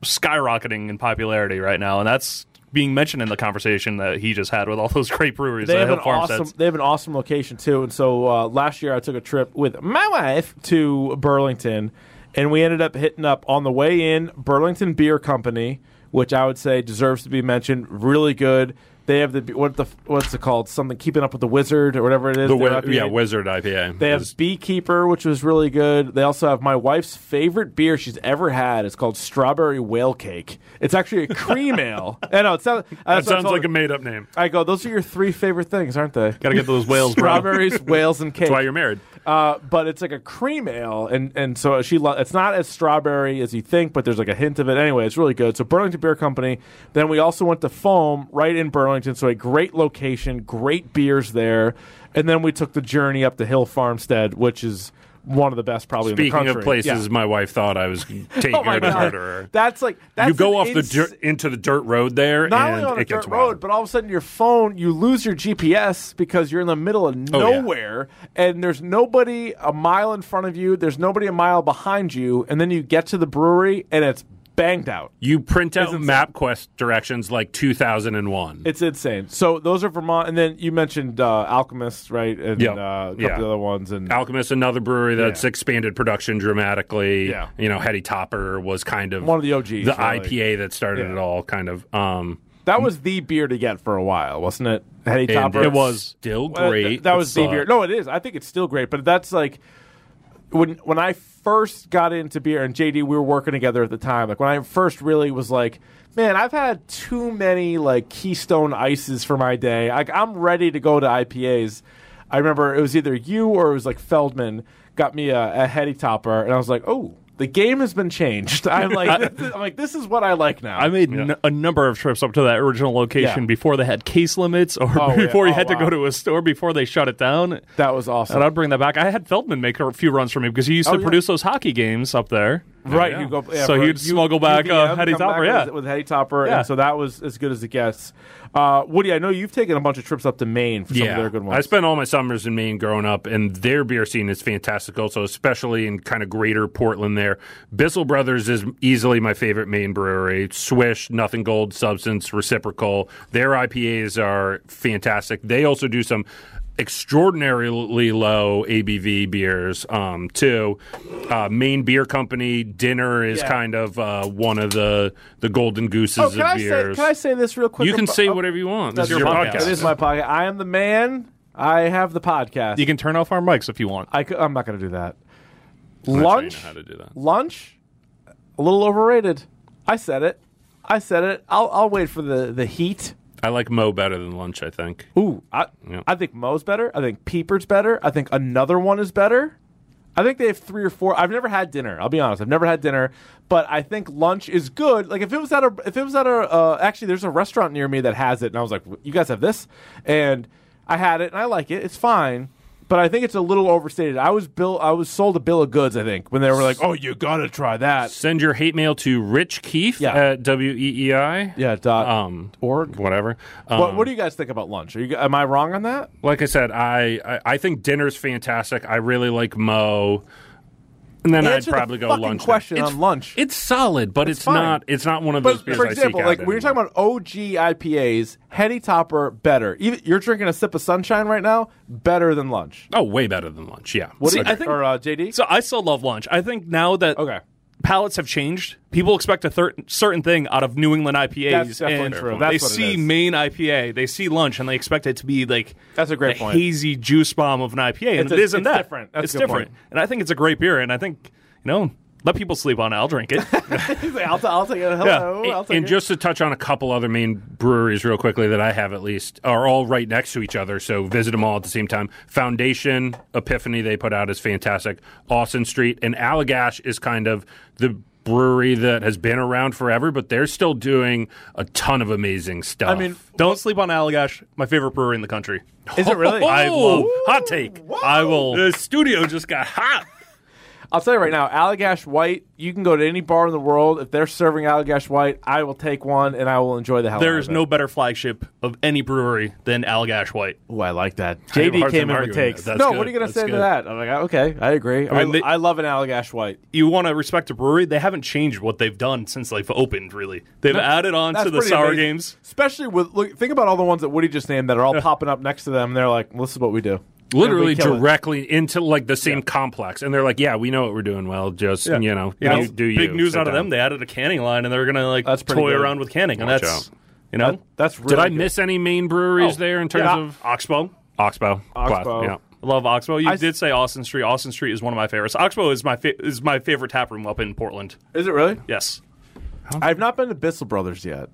skyrocketing in popularity right now, and that's being mentioned in the conversation that he just had with all those great breweries. they have an awesome. They have an awesome location too. And so uh, last year I took a trip with my wife to Burlington, and we ended up hitting up on the way in Burlington Beer Company, which I would say deserves to be mentioned. Really good. They have the what the what's it called? Something keeping up with the wizard or whatever it is. The wi- yeah, Wizard IPA. They have is- Beekeeper, which was really good. They also have my wife's favorite beer she's ever had. It's called Strawberry Whale Cake. It's actually a cream ale. I know it sounds. that sounds like a made up name. I go. Those are your three favorite things, aren't they? Got to get those whales. Strawberries, whales, and cake. That's why you're married. Uh, but it's like a cream ale, and and so she lo- it's not as strawberry as you think, but there's like a hint of it. Anyway, it's really good. So Burlington Beer Company. Then we also went to Foam right in Burlington, so a great location, great beers there. And then we took the journey up to Hill Farmstead, which is one of the best probably in the Speaking of places, Yeah. my wife thought I was taking Oh her to God. murderer. That's like that's You go off the dirt into the dirt road there, not and only on a it gets dirt wild. road, but all of a sudden your phone, you lose your GPS because you're in the middle of Oh, yeah. nowhere, and there's nobody a mile in front of you. There's nobody a mile behind you, and then you get to the brewery and it's banged out. You print out. MapQuest directions like 2001. It's insane. So those are Vermont, and then you mentioned uh, Alchemist, right? And Yep. uh, a couple Yeah. of other ones, and Alchemist, another brewery that's Yeah. expanded production dramatically. Yeah. You know, Heady Topper was kind of One of the OGs, the really. IPA that started Yeah. it all, kind of. Um, that was the beer to get for a while, wasn't it? Heady Topper. it was still Well, great. th- that It was the beer. No, it is. I think it's still great, but that's like when when I first got into beer and JD, we were working together at the time. Like when I first really was like, man, I've had too many like Keystone ices for my day. Like I'm ready to go to IPAs. I remember it was either you or it was like Feldman got me a, a heady topper, and I was like, oh. The game has been changed. I'm like, I'm like, this is what I like now. I made n- a number of trips up to that original location Yeah. before they had case limits or Oh, yeah. before you Oh, had to go to a store before they shut it down. that was awesome. And I'd bring that back. I had Feldman make a few runs for me because he used Oh, to yeah. produce those hockey games up there. Right, yeah. you go. Yeah, So he'd smuggle back, uh, Heady Topper, back yeah. with, with Heady Topper, Yeah. and so that was as good as it gets. Uh, Woody, I know you've taken a bunch of trips up to Maine for some of their good ones. I spent all my summers in Maine growing up, and their beer scene is fantastic. Also, especially in kind of greater Portland. There, Bissell Brothers is easily my favorite Maine brewery. Swish, Nothing Gold, Substance, Reciprocal. Their IPAs are fantastic. They also do some extraordinarily low ABV beers um, too. Uh, Maine Beer Company Dinner is Yeah. kind of uh, one of the the golden gooses Oh, of can I say? beers. Can I say this real quick? you can about- say oh, whatever you want. That's This is your your podcast. It is my podcast. I am the man. I have the podcast. You can turn off our mics if you want. I am not going to do that. I'm not sure you Lunch. know how to do that. Lunch. A little overrated. I said it. I said it. I'll, I'll wait for the, the heat. I like Mo better than lunch. I think. Ooh, I, Yeah. I think Mo's better. I think Peeper's better. I think another one is better. I think they have three or four. I've never had dinner. I'll be honest. I've never had dinner, but I think lunch is good. Like if it was at a, if it was at a, uh, actually, there's a restaurant near me that has it, and I was like, you guys have this, and I had it, and I like it. It's fine, but I think it's a little overstated. I was bill, I was sold a bill of goods. I think when they were like, oh, you gotta try that. Send your hate mail to Rich Keefe Yeah. at W E E I. Yeah. Dot Um, org. whatever. Um, What, what do you guys think about lunch? Are you, am I wrong on that? like I said, I, I I think dinner's fantastic. I really like Mo, and then Answer I'd the probably go fucking lunch. then. question it's, on lunch. It's solid, but it's, fine. not. It's not one of those But beers for I example, seek like out when you're talking about OG IPAs, Heady Topper better. Even you're drinking a sip of sunshine right now, better than lunch. oh, way better than lunch. Yeah. What do you I think- or uh, JD? So I still love lunch. I think now that okay, palates have changed, people expect a thir- certain thing out of New England IPAs. That's and true. They That's what see. Maine IPA, they see lunch, and they expect it to be like That's a great the point. hazy juice bomb of an IPA, and It's it a- isn't it's that. different. That's it's a different, point. and I think it's a great beer. And I think you know, let people sleep on it. I'll drink it. Like, I'll, t- I'll take it. Hello, And- I'll take and it. just to touch on a couple other main breweries real quickly that I have at least are all right next to each other, so visit them all at the same time. Foundation Epiphany they put out is fantastic. Austin Street and Allagash is kind of the brewery that has been around forever, but they're still doing a ton of amazing stuff. I mean, Don't sleep on Allagash, my favorite brewery in the country. is it really? I love- hot take. I will. The studio just got hot. I'll tell you right now, Allagash White. You can go to any bar in the world. If they're serving Allagash White, I will take one and I will enjoy the hell. There's out of no better flagship of any brewery than Allagash White. Oh, I like that. I have a JD came in with takes. that. That's No, good. what are you going to That's say to that? I'm like, okay, I agree. I, mean, they- I love an Allagash White. You want to respect a brewery? They haven't changed what they've done since they've opened. Really, they've added on to the pretty sour amazing. games. Especially with look, think about all the ones that Woody just named that are all popping up next to them. And they're like, well, "This is what we do." Literally And we kill it. directly into like the same complex, and they're like, "Yeah, we know what we're doing well. Just Yeah. you know, You know, you do you." big news Sit out of down." them. They added a canning line, and they're gonna like That's pretty toy good. around with canning, and Watch that's out. you know, That's really Did I good. miss any main breweries Oh, there in terms yeah. of Oxbow. Oxbow? Oxbow. Yeah. I love Oxbow. You I- did say Austin Street. Austin Street is one of my favorites. Oxbow is my fa- is my favorite tap room up in Portland. Is it really? Yes. I've not been to Bissell Brothers yet.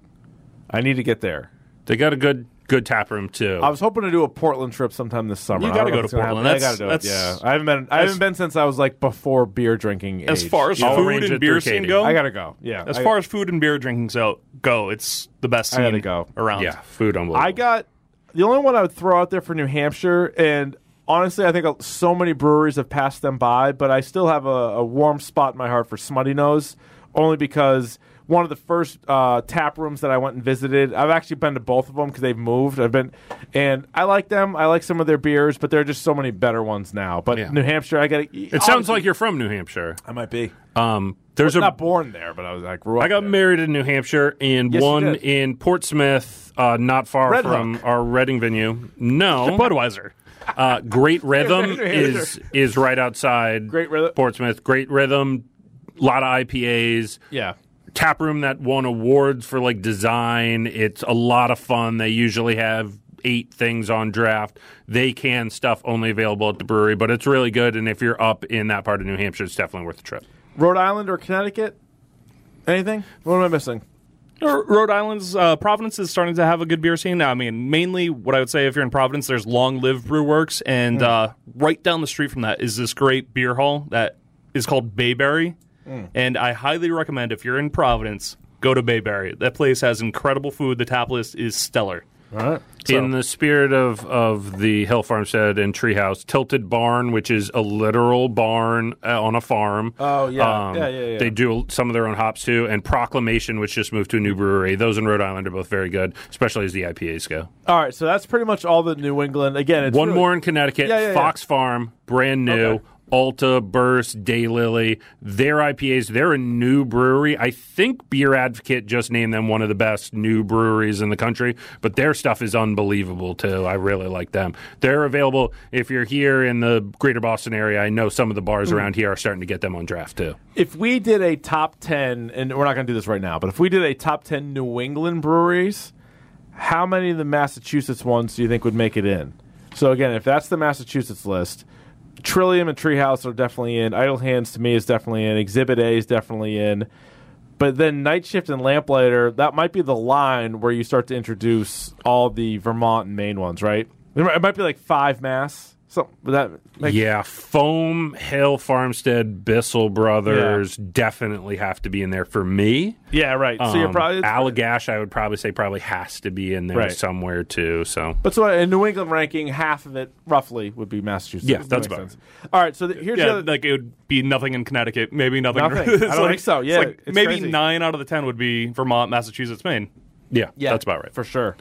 I need to get there. They got a good good tap room too. I was hoping to do a Portland trip sometime this summer. You I gotta go to Portland. happen. I gotta do it. Yeah, I haven't been. I haven't been since I was like before beer drinking. As far as I'll food and beer through scene go, I gotta go. Yeah, as I, far as food and beer drinking go, go, it's the best I gotta go. around. yeah, food unbelievable. I got the only one I would throw out there for New Hampshire, and honestly, I think so many breweries have passed them by, but I still have a, a warm spot in my heart for Smuttynose, only because one of the first uh, tap rooms that I went and visited. I've actually been to both of them because they've moved. I've been, and I like them. I like some of their beers, but there are just so many better ones now. But Yeah. New Hampshire, I got. It sounds like you're from New Hampshire. I might be. Um, there's a not born there, but I was. I grew up. I got there. married in New Hampshire and Yes, one in Portsmouth, uh, not far Red from Hook. our Reading venue. No, Budweiser. uh, Great Rhythm is is right outside Great Rhythm. Portsmouth. Great Rhythm, a lot of IPAs. Yeah. Tap room that won awards for like design. It's a lot of fun. They usually have eight things on draft. They can stuff only available at the brewery, but it's really good. And if you're up in that part of New Hampshire, it's definitely worth the trip. Rhode Island or Connecticut? Anything? What am I missing? Rhode Island's uh, Providence is starting to have a good beer scene. Now, I mean, mainly what I would say if you're in Providence, there's Long Live Brew Works, and uh, right down the street from that is this great beer hall that is called Bayberry. And I highly recommend if you're in Providence, go to Bayberry. That place has incredible food. The tap list is stellar. All right. in the spirit of, of the Hill Farmstead and Treehouse, Tilted Barn, which is a literal barn uh, on a farm. Oh, yeah. Yeah, yeah, yeah. They do some of their own hops too. And Proclamation, which just moved to a new brewery. Those in Rhode Island are both very good, especially as the IPAs go. All right, so that's pretty much all the New England. Again, it's One really- more in Connecticut, Yeah, yeah, yeah. Fox Farm, brand new. Okay. Alta, Burst, Daylily, their IPAs, they're a new brewery. I think Beer Advocate just named them one of the best new breweries in the country, but their stuff is unbelievable too. I really like them. They're available if you're here in the greater Boston area. I know some of the bars mm-hmm. around here are starting to get them on draft too. If we did a top 10, and we're not going to do this right now, but if we did a top 10 New England breweries, how many of the Massachusetts ones do you think would make it in? So, again, if that's the Massachusetts list, Trillium and Treehouse are definitely in. Idle Hands to me is definitely in. Exhibit A is definitely in. But then Night Shift and Lamplighter, that might be the line where you start to introduce all the Vermont and Maine ones, right? It might be like five mass. So that like, yeah, Foam, Hill, Farmstead, Bissell Brothers definitely have to be in there for me. yeah, right. so you're Um, probably Allagash, I would probably say probably has to be in there Right. somewhere too. So But so in New England ranking, half of it roughly would be Massachusetts. Yeah, That that's about sense. All right, so th- here's the Yeah, other, like it would be nothing in Connecticut, maybe nothing. Nothing. It's I don't like- think so. it's Yeah, like it's maybe crazy. nine out of the ten would be Vermont, Massachusetts, Maine. Yeah, yeah, that's about right. for sure.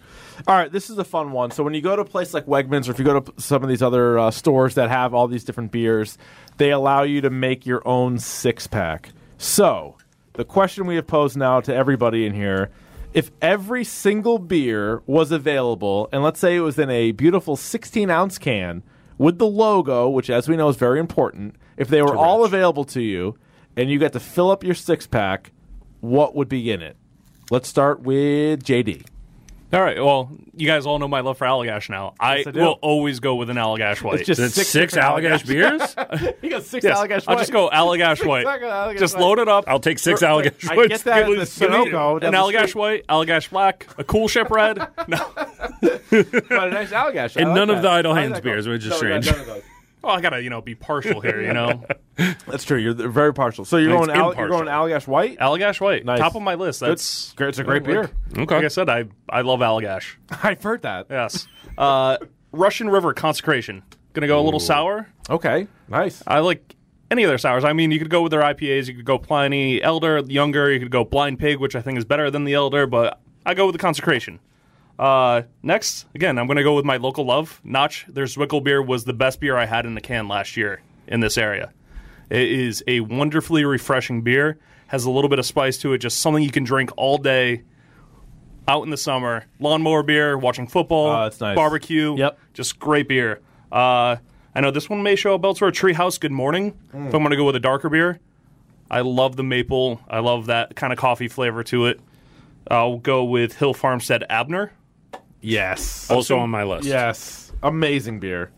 All right, this is a fun one. So when you go to a place like Wegmans, or if you go to some of these other uh, stores that have all these different beers, they allow you to make your own six pack. So the question we have posed now to everybody in here. If every single beer was available, and let's say it was in a beautiful 16 ounce can with the logo, which, as we know, is very important, if they were all available to you and you got to fill up your six pack, what would be in it? Let's start with JD. All right. Well, you guys all know my love for Allagash now. I, Yes, I do. will always go with an Allagash White. It's just That's six, six, different Allagash beers. You got six Yes, Allagash I'll just go Allagash White. Allagash just White. load it up. I'll take six Like, Allagash I Whites. get that at the me- give Sunoco. an the Allagash street, White, Allagash Black, a Coolship Red. No, but a nice Allagash. I And like none of the Idle Hands beers, which is No, strange. none oh, I gotta you know be partial here. You know, That's true. You're very partial. So you're It's going, All, you're impartial. going Allagash White. Allagash White, Nice. top of my list. That's Great. It's a great beer. Like Okay. I said, I I love Allagash. I've heard that. Yes. Uh, Russian River Consecration. Gonna go a little sour. Okay. Nice. I like any of their sours. I mean, you could go with their IPAs. You could go Pliny Elder, Younger. You could go Blind Pig, which I think is better than the Elder, but I go with the Consecration. Uh, next, again, I'm going to go with my local love. Notch, their Zwickel beer was the best beer I had in the can last year in this area. It is a wonderfully refreshing beer. Has a little bit of spice to it. Just something you can drink all day out in the summer. Lawnmower beer, watching football, that's nice. barbecue. Yep. Just great beer. Uh, I know this one may show up elsewhere. Treehouse Good Morning. Mm. If I'm going to go with a darker beer, I love the maple. I love that kind of coffee flavor to it. I'll go with Hill Farmstead Abner. Yes. Also on my list. Yes. Amazing beer.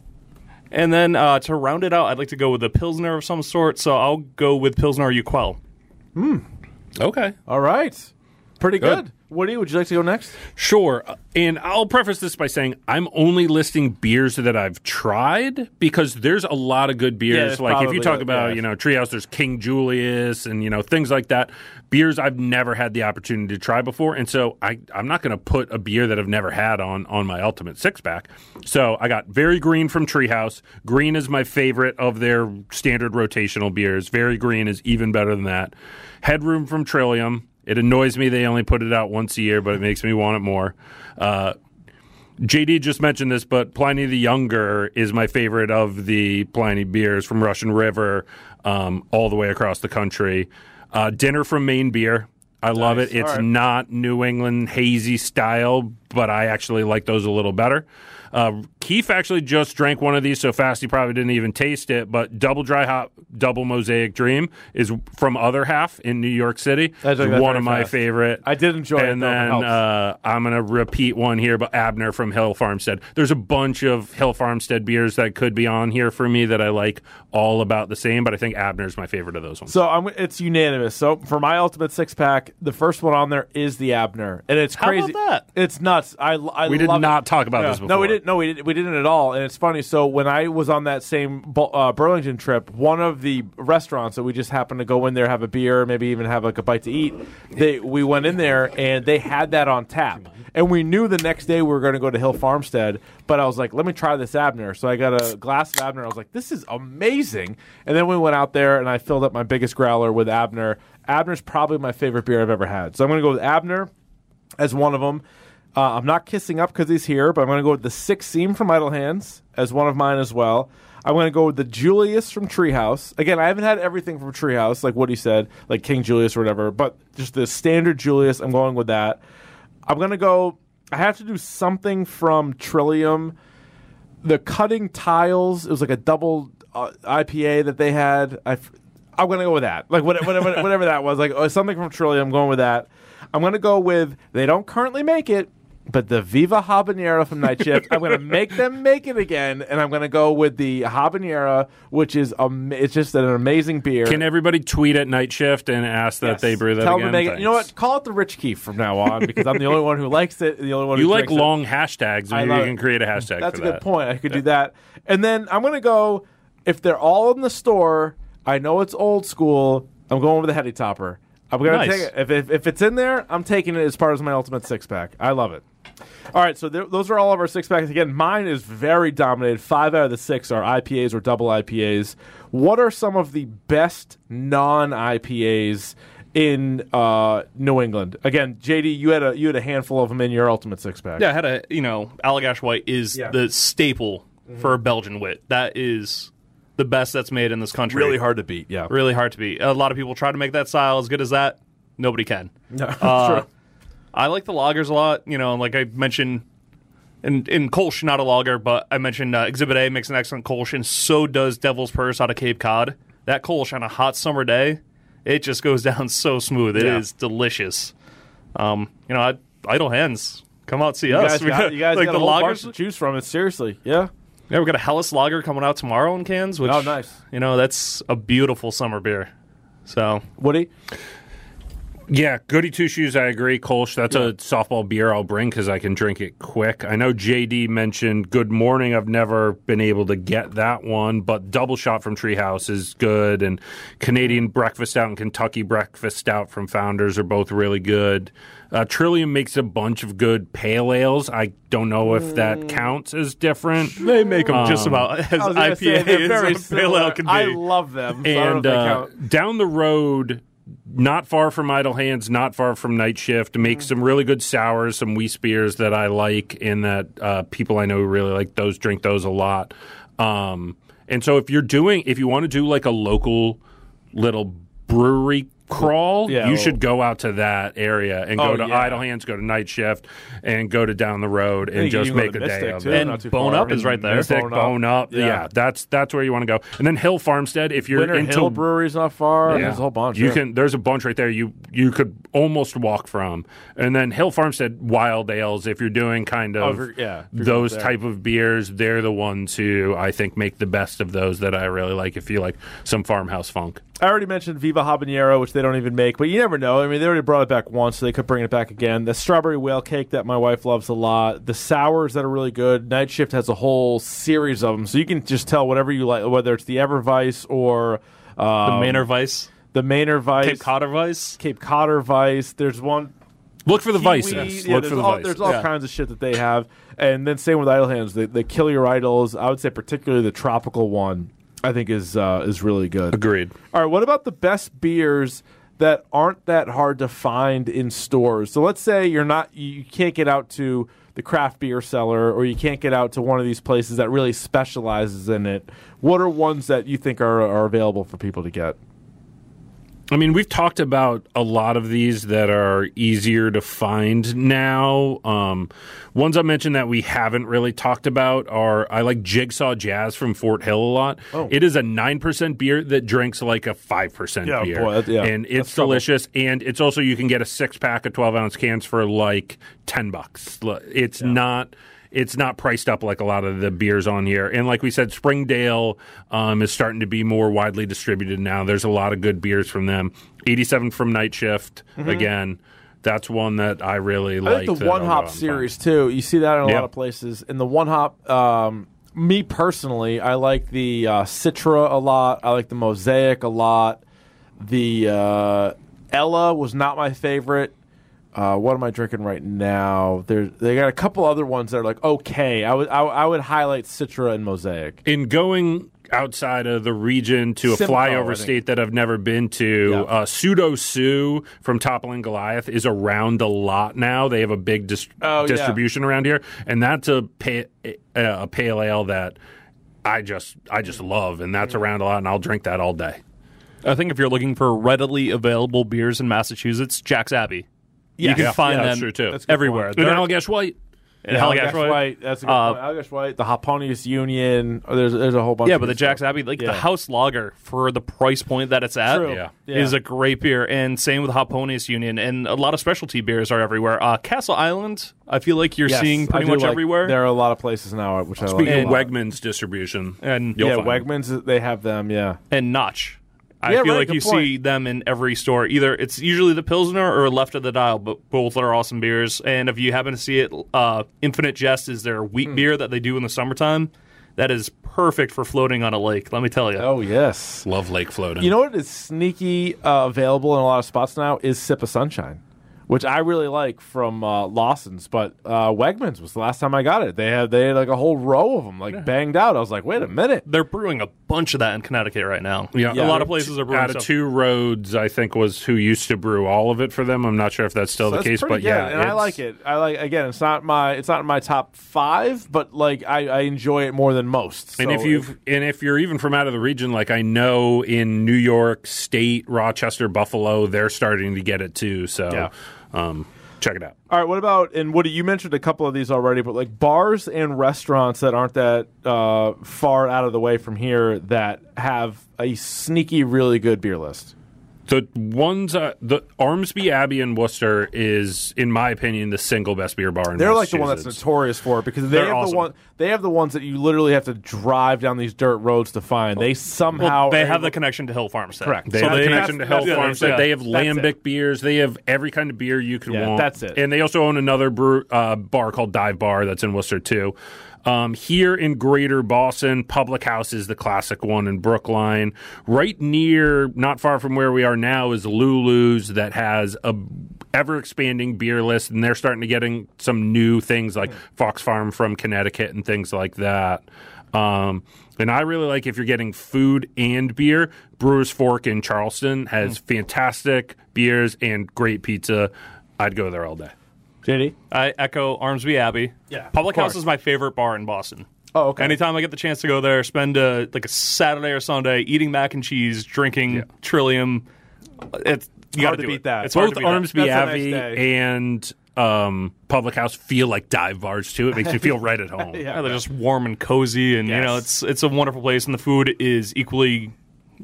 And then uh, to round it out, I'd like to go with a Pilsner of some sort. So I'll go with Pilsner Urquell. Okay. All right. Pretty good. Good. Woody, would you like to go next? Sure. And I'll preface this by saying I'm only listing beers that I've tried because there's a lot of good beers. there's like if you talk a- about, yeah. you know, Treehouse, there's King Julius and, you know, things like that. Beers I've never had the opportunity to try before. And so I, I'm not going to put a beer that I've never had on, on my ultimate six pack. So I got Very Green from Treehouse. Green is my favorite of their standard rotational beers. Very Green is even better than that. Headroom from Trillium. It annoys me they only put it out once a year, but it makes me want it more. Uh, JD just mentioned this, but Pliny the Younger is my favorite of the Pliny beers from Russian River, um, all the way across the country. Uh, Dinner from Maine Beer. I love Nice. it. It's right. not New England hazy style, but I actually like those a little better. Uh, Keith actually just drank one of these so fast he probably didn't even taste it. But Double Dry Hop, Double Mosaic Dream is from Other Half in New York City. Drank one of my fast. favorite. I did enjoy it, and. It then uh, I'm going to repeat one here, but Abner from Hill Farmstead. There's a bunch of Hill Farmstead beers that could be on here for me that I like all about the same, but I think Abner's my favorite of those ones. So I'm, it's unanimous. So for my ultimate six pack, the first one on there is the Abner, and it's crazy. that? It's nuts. I, I we did not it. talk about this before. No, we didn't. No, we didn't. We didn't at all. And it's funny. So when I was on that same uh, Burlington trip, one of the restaurants that we just happened to go in there, have a beer, maybe even have like a bite to eat. They we went in there and they had that on tap. And we knew the next day we were going to go to Hill Farmstead, but I was like, let me try this Abner. So I got a glass of Abner. I was like, this is amazing. And then we went out there and I filled up my biggest growler with Abner. Abner's probably my favorite beer I've ever had. So I'm going to go with Abner as one of them. Uh, I'm not kissing up because he's here, but I'm going to go with the Six Seam from Idle Hands as one of mine as well. I'm going to go with the Julius from Treehouse. Again, I haven't had everything from Treehouse, like what he said, like King Julius or whatever, but just the standard Julius. I'm going with that. I'm going to go. I have to do something from Trillium. The cutting tiles. It was like a double uh, IPA that they had. I, am going to go with that. Like whatever, whatever, whatever that was. Like uh, something from Trillium. I'm going with that. I'm going to go with. They don't currently make it, but the Viva Habanero from Night Shift, I'm going to make them make it again, and I'm going to go with the Habanero, which is um, it's just an amazing beer. Can everybody tweet at Night Shift and ask that Yes. they brew that Tell again? them to make it. You know what? Call it the Rich Keefe from now on because I'm the only one who likes it. The only one You like drinks it. long hashtags. I you it. can create a hashtag That's a good that. point. I could do that. And then I'm going to go, if they're all in the store, I know it's old school. I'm going with the Heady Topper. I'm going to Nice. take it. If, if, if it's in there, I'm taking it as part of my ultimate six pack. I love it. All right, so there, those are all of our six packs. Again, mine is very dominated. Five out of the six are IPAs or double IPAs. What are some of the best non IPAs in uh, New England? Again, JD, you had a you had a handful of them in your ultimate six pack. Yeah, I had a you know Allagash White is Yeah. the staple for a Belgian wit. That is the best that's made in this country. really hard to beat. Yeah, really hard to beat. A lot of people try to make that style as good as that. Nobody can. no, that's Uh, true. I like the loggers a lot. You know, like I mentioned, in in Kolsch, not a lager, but I mentioned uh, Exhibit A makes an excellent Kolsch, and so does Devil's Purse out of Cape Cod. That Kolsch on a hot summer day, it just goes down so smooth. It is Yeah. delicious. Um, you know, I, idle hands. Come out see You us. guys got, you guys like got the a whole bunch lagers. to choose from. It seriously, yeah. Yeah, we got a Helles lager coming out tomorrow in cans. Which, Oh, nice. You know, that's a beautiful summer beer. So Woody, Yeah, Goody Two Shoes, I agree. Kolsch, that's a softball beer I'll bring because I can drink it quick. I know JD mentioned Good Morning. I've never been able to get that one, but Double Shot from Treehouse is good, and Canadian Breakfast Out and Kentucky Breakfast Stout from Founders are both really good. Uh, Trillium makes a bunch of good pale ales. I don't know if that counts as different. they make them just about as I was gonna say, they're IPA very as pale ale can be. I love them. So I don't and uh, count. down the road, not far from Idle Hands, not far from Night Shift, make Mm-hmm. some really good sours, some Weiss beers that I like, and that uh, people I know who really like those drink those a lot. Um, and so if you're doing, if you want to do like a local little brewery crawl, Yeah, you well- should go out to that area and Oh, go to yeah. Idle Hands, go to Night Shift, and go to down the road and you just make to a day Mystic, of too, it. And Bone far. Up is right there. Mystic, Bone Up. Bone Up, Yeah. yeah. that's that's where you want to go. And then Hill Farmstead, if you're Winter into Hill Brewery's not far. yeah. There's a whole bunch. You yeah. can. There's a bunch right there. You you could almost walk from, and then Hill Farmstead Wild Ales. If you're doing kind Oh, of if you're- yeah, if those type of beers, they're the ones who I think make the best of those that I really like. If you like some farmhouse funk, I already mentioned Viva Habanero, which they don't even make, but you never know. I mean, they already brought it back once, so they could bring it back again. The strawberry whale cake that my wife loves a lot. The sours that are really good. Night Shift has a whole series of them, so you can just tell whatever you like, whether it's the Ever Weisse or the um, Manor Vice, the Manor Vice, Cape Codder Weisse. Cape Codder Weisse. There's one look for the Kiwi, vices. Yeah, look there's for the all, vices. There's all Yeah. kinds of shit that they have, and then same with idle hands. They, they kill your idols. I would say particularly the tropical one. I think is uh, is really good. Agreed. All right, what about the best beers that aren't that hard to find in stores? So let's say you're not you can't get out to the craft beer cellar or you can't get out to one of these places that really specializes in it. What are ones that you think are, are available for people to get? I mean, we've talked about a lot of these that are easier to find now. Um, ones I mentioned that we haven't really talked about are I like Jigsaw Jazz from Fort Hill a lot. Oh. It is a 9% beer that drinks like a 5% Yeah, beer. boy, that- yeah, and that's it's trouble. delicious. And it's also, you can get a six pack of 12 ounce cans for like 10 bucks. It's not it's not priced up like a lot of the beers on here. And like we said, Springdale um, is starting to be more widely distributed now. There's a lot of good beers from them. 87 from Night Shift, again. That's one that I really Mm-hmm. I like. the one hop out and find. series too. You see that in a Yeah. lot of places. In the one hop, um, me personally, I like the uh, Citra a lot. I like the Mosaic a lot. The uh, Ella was not my favorite. Uh, what am I drinking right now? There, they got a couple other ones that are like okay. I would, I, I would highlight Citra and Mosaic. in going outside of the region to a Simcoe, I flyover state that I've never been to, Yeah. uh, Pseudo Sue from Toppling Goliath is around a lot now. They have a big dis- Oh, yeah. distribution around here, and that's a pa- a pale ale that I just I just love, and that's around a lot, and I'll drink that all day. I think if you're looking for readily available beers in Massachusetts, Jack's Abbey. You can Yeah, find yeah, them that's true, too. That's everywhere. point. And They're- Allagash White. and Allagash Allagash White. White. That's a good Uh, point. Allagash White, the Hoponius Union. Oh, there's there's a whole bunch. Yeah, of but the good Jack's. Abbey, like Yeah. the house lager for the price point that it's at, True. Yeah. Yeah. is a great beer. And same with Hoponius Union, and a lot of specialty beers are everywhere. Uh, Castle Island, I feel like you're Yes, seeing pretty much like- everywhere. There are a lot of places now, which I like. Speaking of. Wegmans distribution, And- yeah. Wegmans. They have them. Yeah. and Notch. I Yeah, feel right, like you point. see them in every store. Either it's usually the Pilsner or Left of the Dial, but both are awesome beers. And if you happen to see it, uh, Infinite Jest is their wheat Hmm. beer that they do in the summertime. That is perfect for floating on a lake. Let me tell you. Oh yes. Love lake floating. You know what is sneaky uh, available in a lot of spots now is Sip of Sunshine, which I really like from uh, Lawson's. But uh, Wegmans was the last time I got it. They had they had like a whole row of them like banged out. I was like, wait a minute. They're brewing a bunch of that in Connecticut right now. Yeah. a lot of places are brewing out of stuff. two roads, I think was who used to brew all of it for them. I'm not sure if that's still So the that's case, pretty but good, yeah, and I like it. I like again. It's not my it's not in my top five, but like I, I enjoy it more than most. And if you've and if you're even from out of the region, like I know in New York State, Rochester, Buffalo, they're starting to get it too. So Yeah. Um, check it out. All right, what about and Woody? You mentioned a couple of these already, but like bars and restaurants that aren't that uh, far out of the way from here that have a sneaky, really good beer list. The ones, uh, the Armsby Abbey in Worcester is, in my opinion, the single best beer bar in They're like the one that's notorious for it because they They're have awesome. the one. They have the ones that you literally have to drive down these dirt roads to find. They somehow Well, they are have the connection to Hill Farmstead. Correct. They So have they- a connection to Hill that's- Farmstead. yeah, They have lambic it. beers. They have every kind of beer you could Yeah, want. that's it. And they also own another brew, uh, bar called Dive Bar that's in Worcester too. Um, here in Greater Boston, Public House is the classic one in Brookline. Right near, not far from where we are now, is Lulu's that has a ever expanding beer list, and they're starting to getting some new things like Fox Farm from Connecticut and things like that. Um, and I really like if you're getting food and beer. Brewers Fork in Charlestown has fantastic beers and great pizza. I'd go there all day. JD. I echo Armsby Abbey. Yeah, Public House is my favorite bar in Boston. Oh, okay. Anytime I get the chance to go there, spend a, like a Saturday or Sunday eating mac and cheese, drinking Trillium, it's you Hard gotta beat it. that. It's Both to beat that. Armsby That's a nice Abbey and um, Public House feel like dive bars too. It makes you feel right at home. Yeah. Yeah, they're just warm and cozy, and you know it's it's a wonderful place, and the food is equally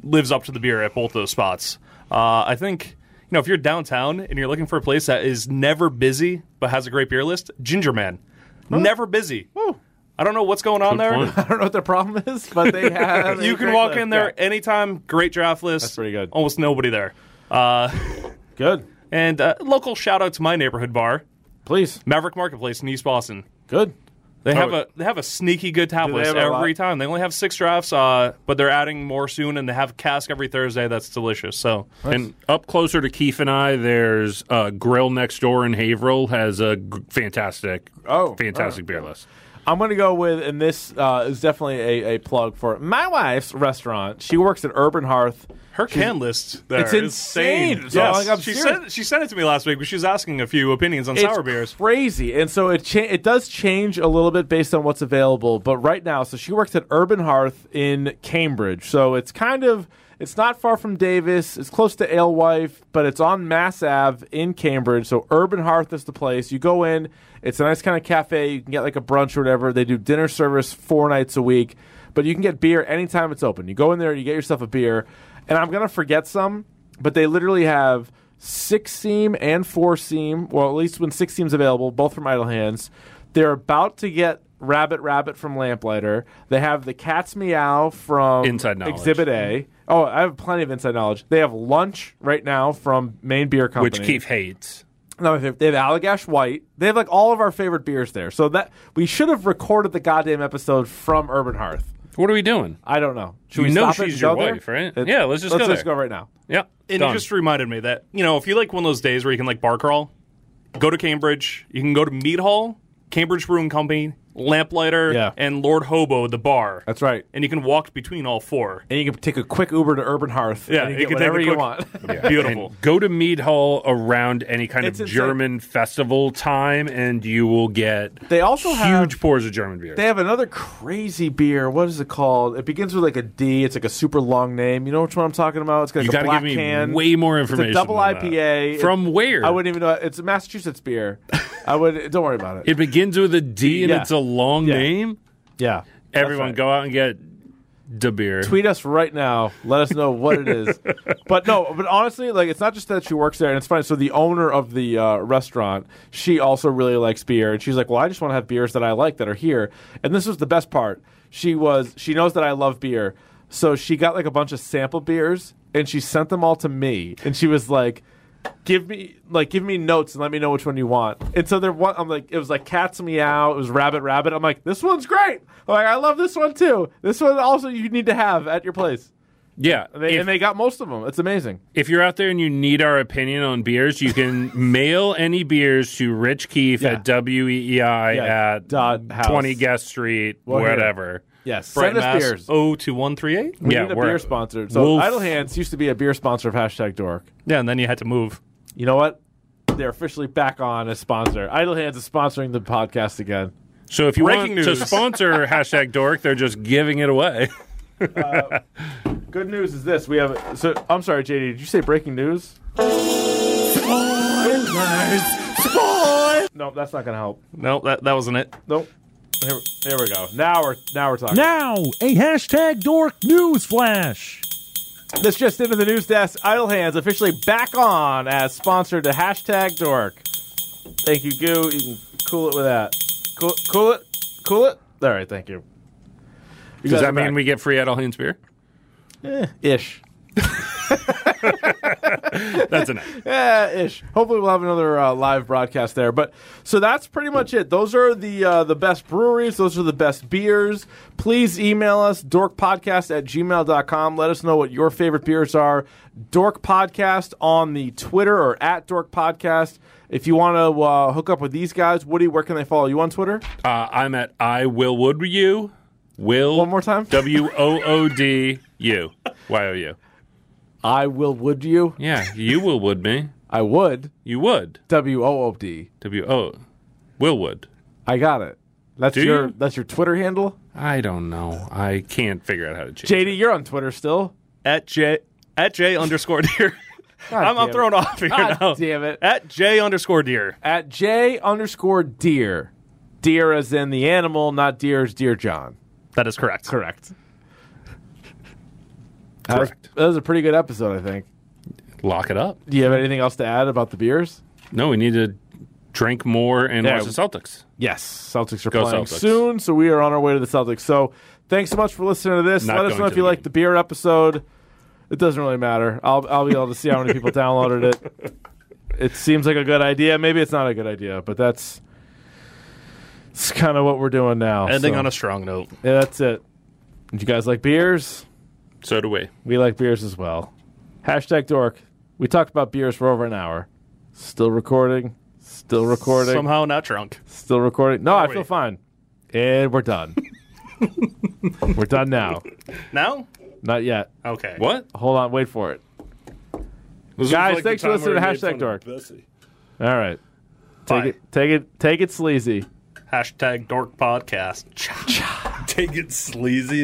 lives up to the beer at both those spots. Uh, I think you know if you're downtown and you're looking for a place that is never busy but has a great beer list, Ginger Man, never busy. I don't know what's going on Good there. point. I don't know what their problem is, but they have. You a can great walk list. in there Yeah. anytime. Great draft list. That's pretty good. Almost nobody there. Uh, Good. and uh, local shout out to my neighborhood bar, Please. Maverick Marketplace in East Boston. Good. They have Oh. a they have a sneaky good tap Do they list have a every lot? time. They only have six drafts, uh, but they're adding more soon, and they have cask every Thursday. That's delicious. So And up closer to Keefe and I, there's uh, Grill next door in Haverhill has a g- fantastic, Oh, fantastic beer list. I'm going to go with, and this uh, is definitely a, a plug for my wife's restaurant. She works at Urban Hearth. her can list there It's is insane. So, Yes. like, I'm she serious. sent she sent it to me last week, but she was asking a few opinions on It's sour beers. crazy, and so it cha- it does change a little bit based on what's available. But right now, so she works at Urban Hearth in Cambridge, so it's kind of it's not far from Davis. It's close to Alewife, but it's on Mass Ave in Cambridge. So Urban Hearth is the place. You go in. It's a nice kind of cafe. You can get like a brunch or whatever. They do dinner service four nights a week, but you can get beer anytime it's open. You go in there, you get yourself a beer, and I'm gonna forget some, but they literally have six seam and four seam. Well, at least when six seam's available, both from Idle Hands. They're about to get Rabbit Rabbit from Lamplighter. They have the Cat's Meow from Inside Knowledge. Exhibit A. Oh, I have plenty of inside knowledge. They have lunch right now from Maine Beer Company, Which Keefe hates. No, they have, they have Allagash White. They have like all of our favorite beers there. So that we should have recorded the goddamn episode from Urban Hearth. What are we doing? I don't know. Should You we know stop it she's and your go there? wife, right? It- Yeah, let's just let's go just there. go right now. Yeah, And done. it just reminded me that, you know, if you like one of those days where you can like bar crawl, go to Cambridge. You can go to Mead Hall, Cambridge Brewing Company, Lamplighter, Yeah. and Lord Hobo, the bar. That's right. and you can walk between all four. And you can take a quick Uber to Urban Hearth. Yeah, and you, you get can take a whatever you quick- want. Beautiful. And go to Mead Hall around any kind It's of insane. German festival time, and you will get They also huge have pours of German beer. They have another crazy beer. What is it called? It begins with like a D. It's like a super long name. You know which one I'm talking about? It's got like you a got black give me can. way more it's information. a double than that. IPA. From It- where? I wouldn't even know. It's a Massachusetts beer. I would. Don't worry about it. It begins with a D, and Yeah. it's a long Yeah. name. yeah. Everyone, right. go out and get the beer. Tweet us right now. Let us know what it is. but no, but honestly, like it's not just that she works there, and it's fine. So the owner of the uh, restaurant, she also really likes beer, and she's like, "Well, I just want to have beers that I like that are here." And this was the best part. She was she knows that I love beer, so she got like a bunch of sample beers, and she sent them all to me, and she was like. Give me like give me notes and let me know which one you want. And so there one I'm like it was like Cat's Meow, it was Rabbit Rabbit. I'm like, this one's great. I'm like, I love this one too. This one also you need to have at your place. Yeah, And they, if, and they got most of them. It's amazing. if you're out there and you need our opinion on beers, you can mail any beers to Rich Keefe Yeah. at WEEI Yeah, at dot house. 20 Guest Street, Well, here. Whatever. Yes, Brighton, send us Mass. beers. O two one three eight. We Yeah, need a we're- beer sponsor. So Wolf- Idle Hands used to be a beer sponsor of hashtag Dork. Yeah, and then you had to move. You know what? They're officially back on as sponsor. Idle Hands is sponsoring the podcast again. So if you Breaking want to sponsor hashtag Dork, they're just giving it away. Uh, good news is this: we have. So I'm sorry, JD. Did you say breaking news? No, that's not gonna help. No, that that wasn't it. Nope. Here, here we go. Now we're now we're talking. Now, a hashtag dork news flash. This just into the news desk. Idle Hands officially back on as sponsor to hashtag Dork. Thank you, Goo. You can cool it with that. Cool, cool it, cool it. All right, thank you. You Does that mean back. we get free Idle Hands beer? Eh, ish? That's enough. Yeah, ish. Hopefully, we'll have another uh, live broadcast there. But so that's pretty much it. Those are the uh, the best breweries. Those are the best beers. Please email us dorkpodcast at gmail.com. Let us know what your favorite beers are. Dork Podcast on the Twitter or at Dork Podcast. If you want to uh, hook up with these guys, Woody, where can they follow you on Twitter? Uh, I'm at I Will Wood You. Will One more time. W O O D U Y O U. I will would you. Yeah, you will would me. I would. You would. W O O D. W O. Will would. I got it. That's Do your you? that's your Twitter handle. I don't know. I can't figure out how to change. JD, you're on Twitter still. At J at J underscore deer. I'm, I'm thrown off here God now. damn it. At J underscore deer. at J underscore deer. Deer as in the animal, not deer as dear John. That is correct. Correct. That was, that was a pretty good episode, I think. Lock it up. Do you have anything else to add about the beers? No, we need to drink more and Yeah. watch the Celtics. Yes, Celtics are Go playing Celtics. soon, so we are on our way to the Celtics. So thanks so much for listening to this. Not Let us know if you like the beer episode. It doesn't really matter. I'll I'll be able to see how many people downloaded it. It seems like a good idea. Maybe it's not a good idea, but that's it's kind of what we're doing now. Ending so. on a strong note. Yeah, that's it. Did you guys like beers? So do we. We like beers as well. Hashtag dork. We talked about beers for over an hour. Still recording. Still recording. Somehow not drunk. Still recording. No, I we? feel fine. And we're done. we're done now. Now? Not yet. Okay. What? Hold on. Wait for it. This Guys, like thanks for listening to we Hashtag Dork. All right. Take Bye. it. Take it. Take it sleazy. Hashtag dork podcast. Take it sleazy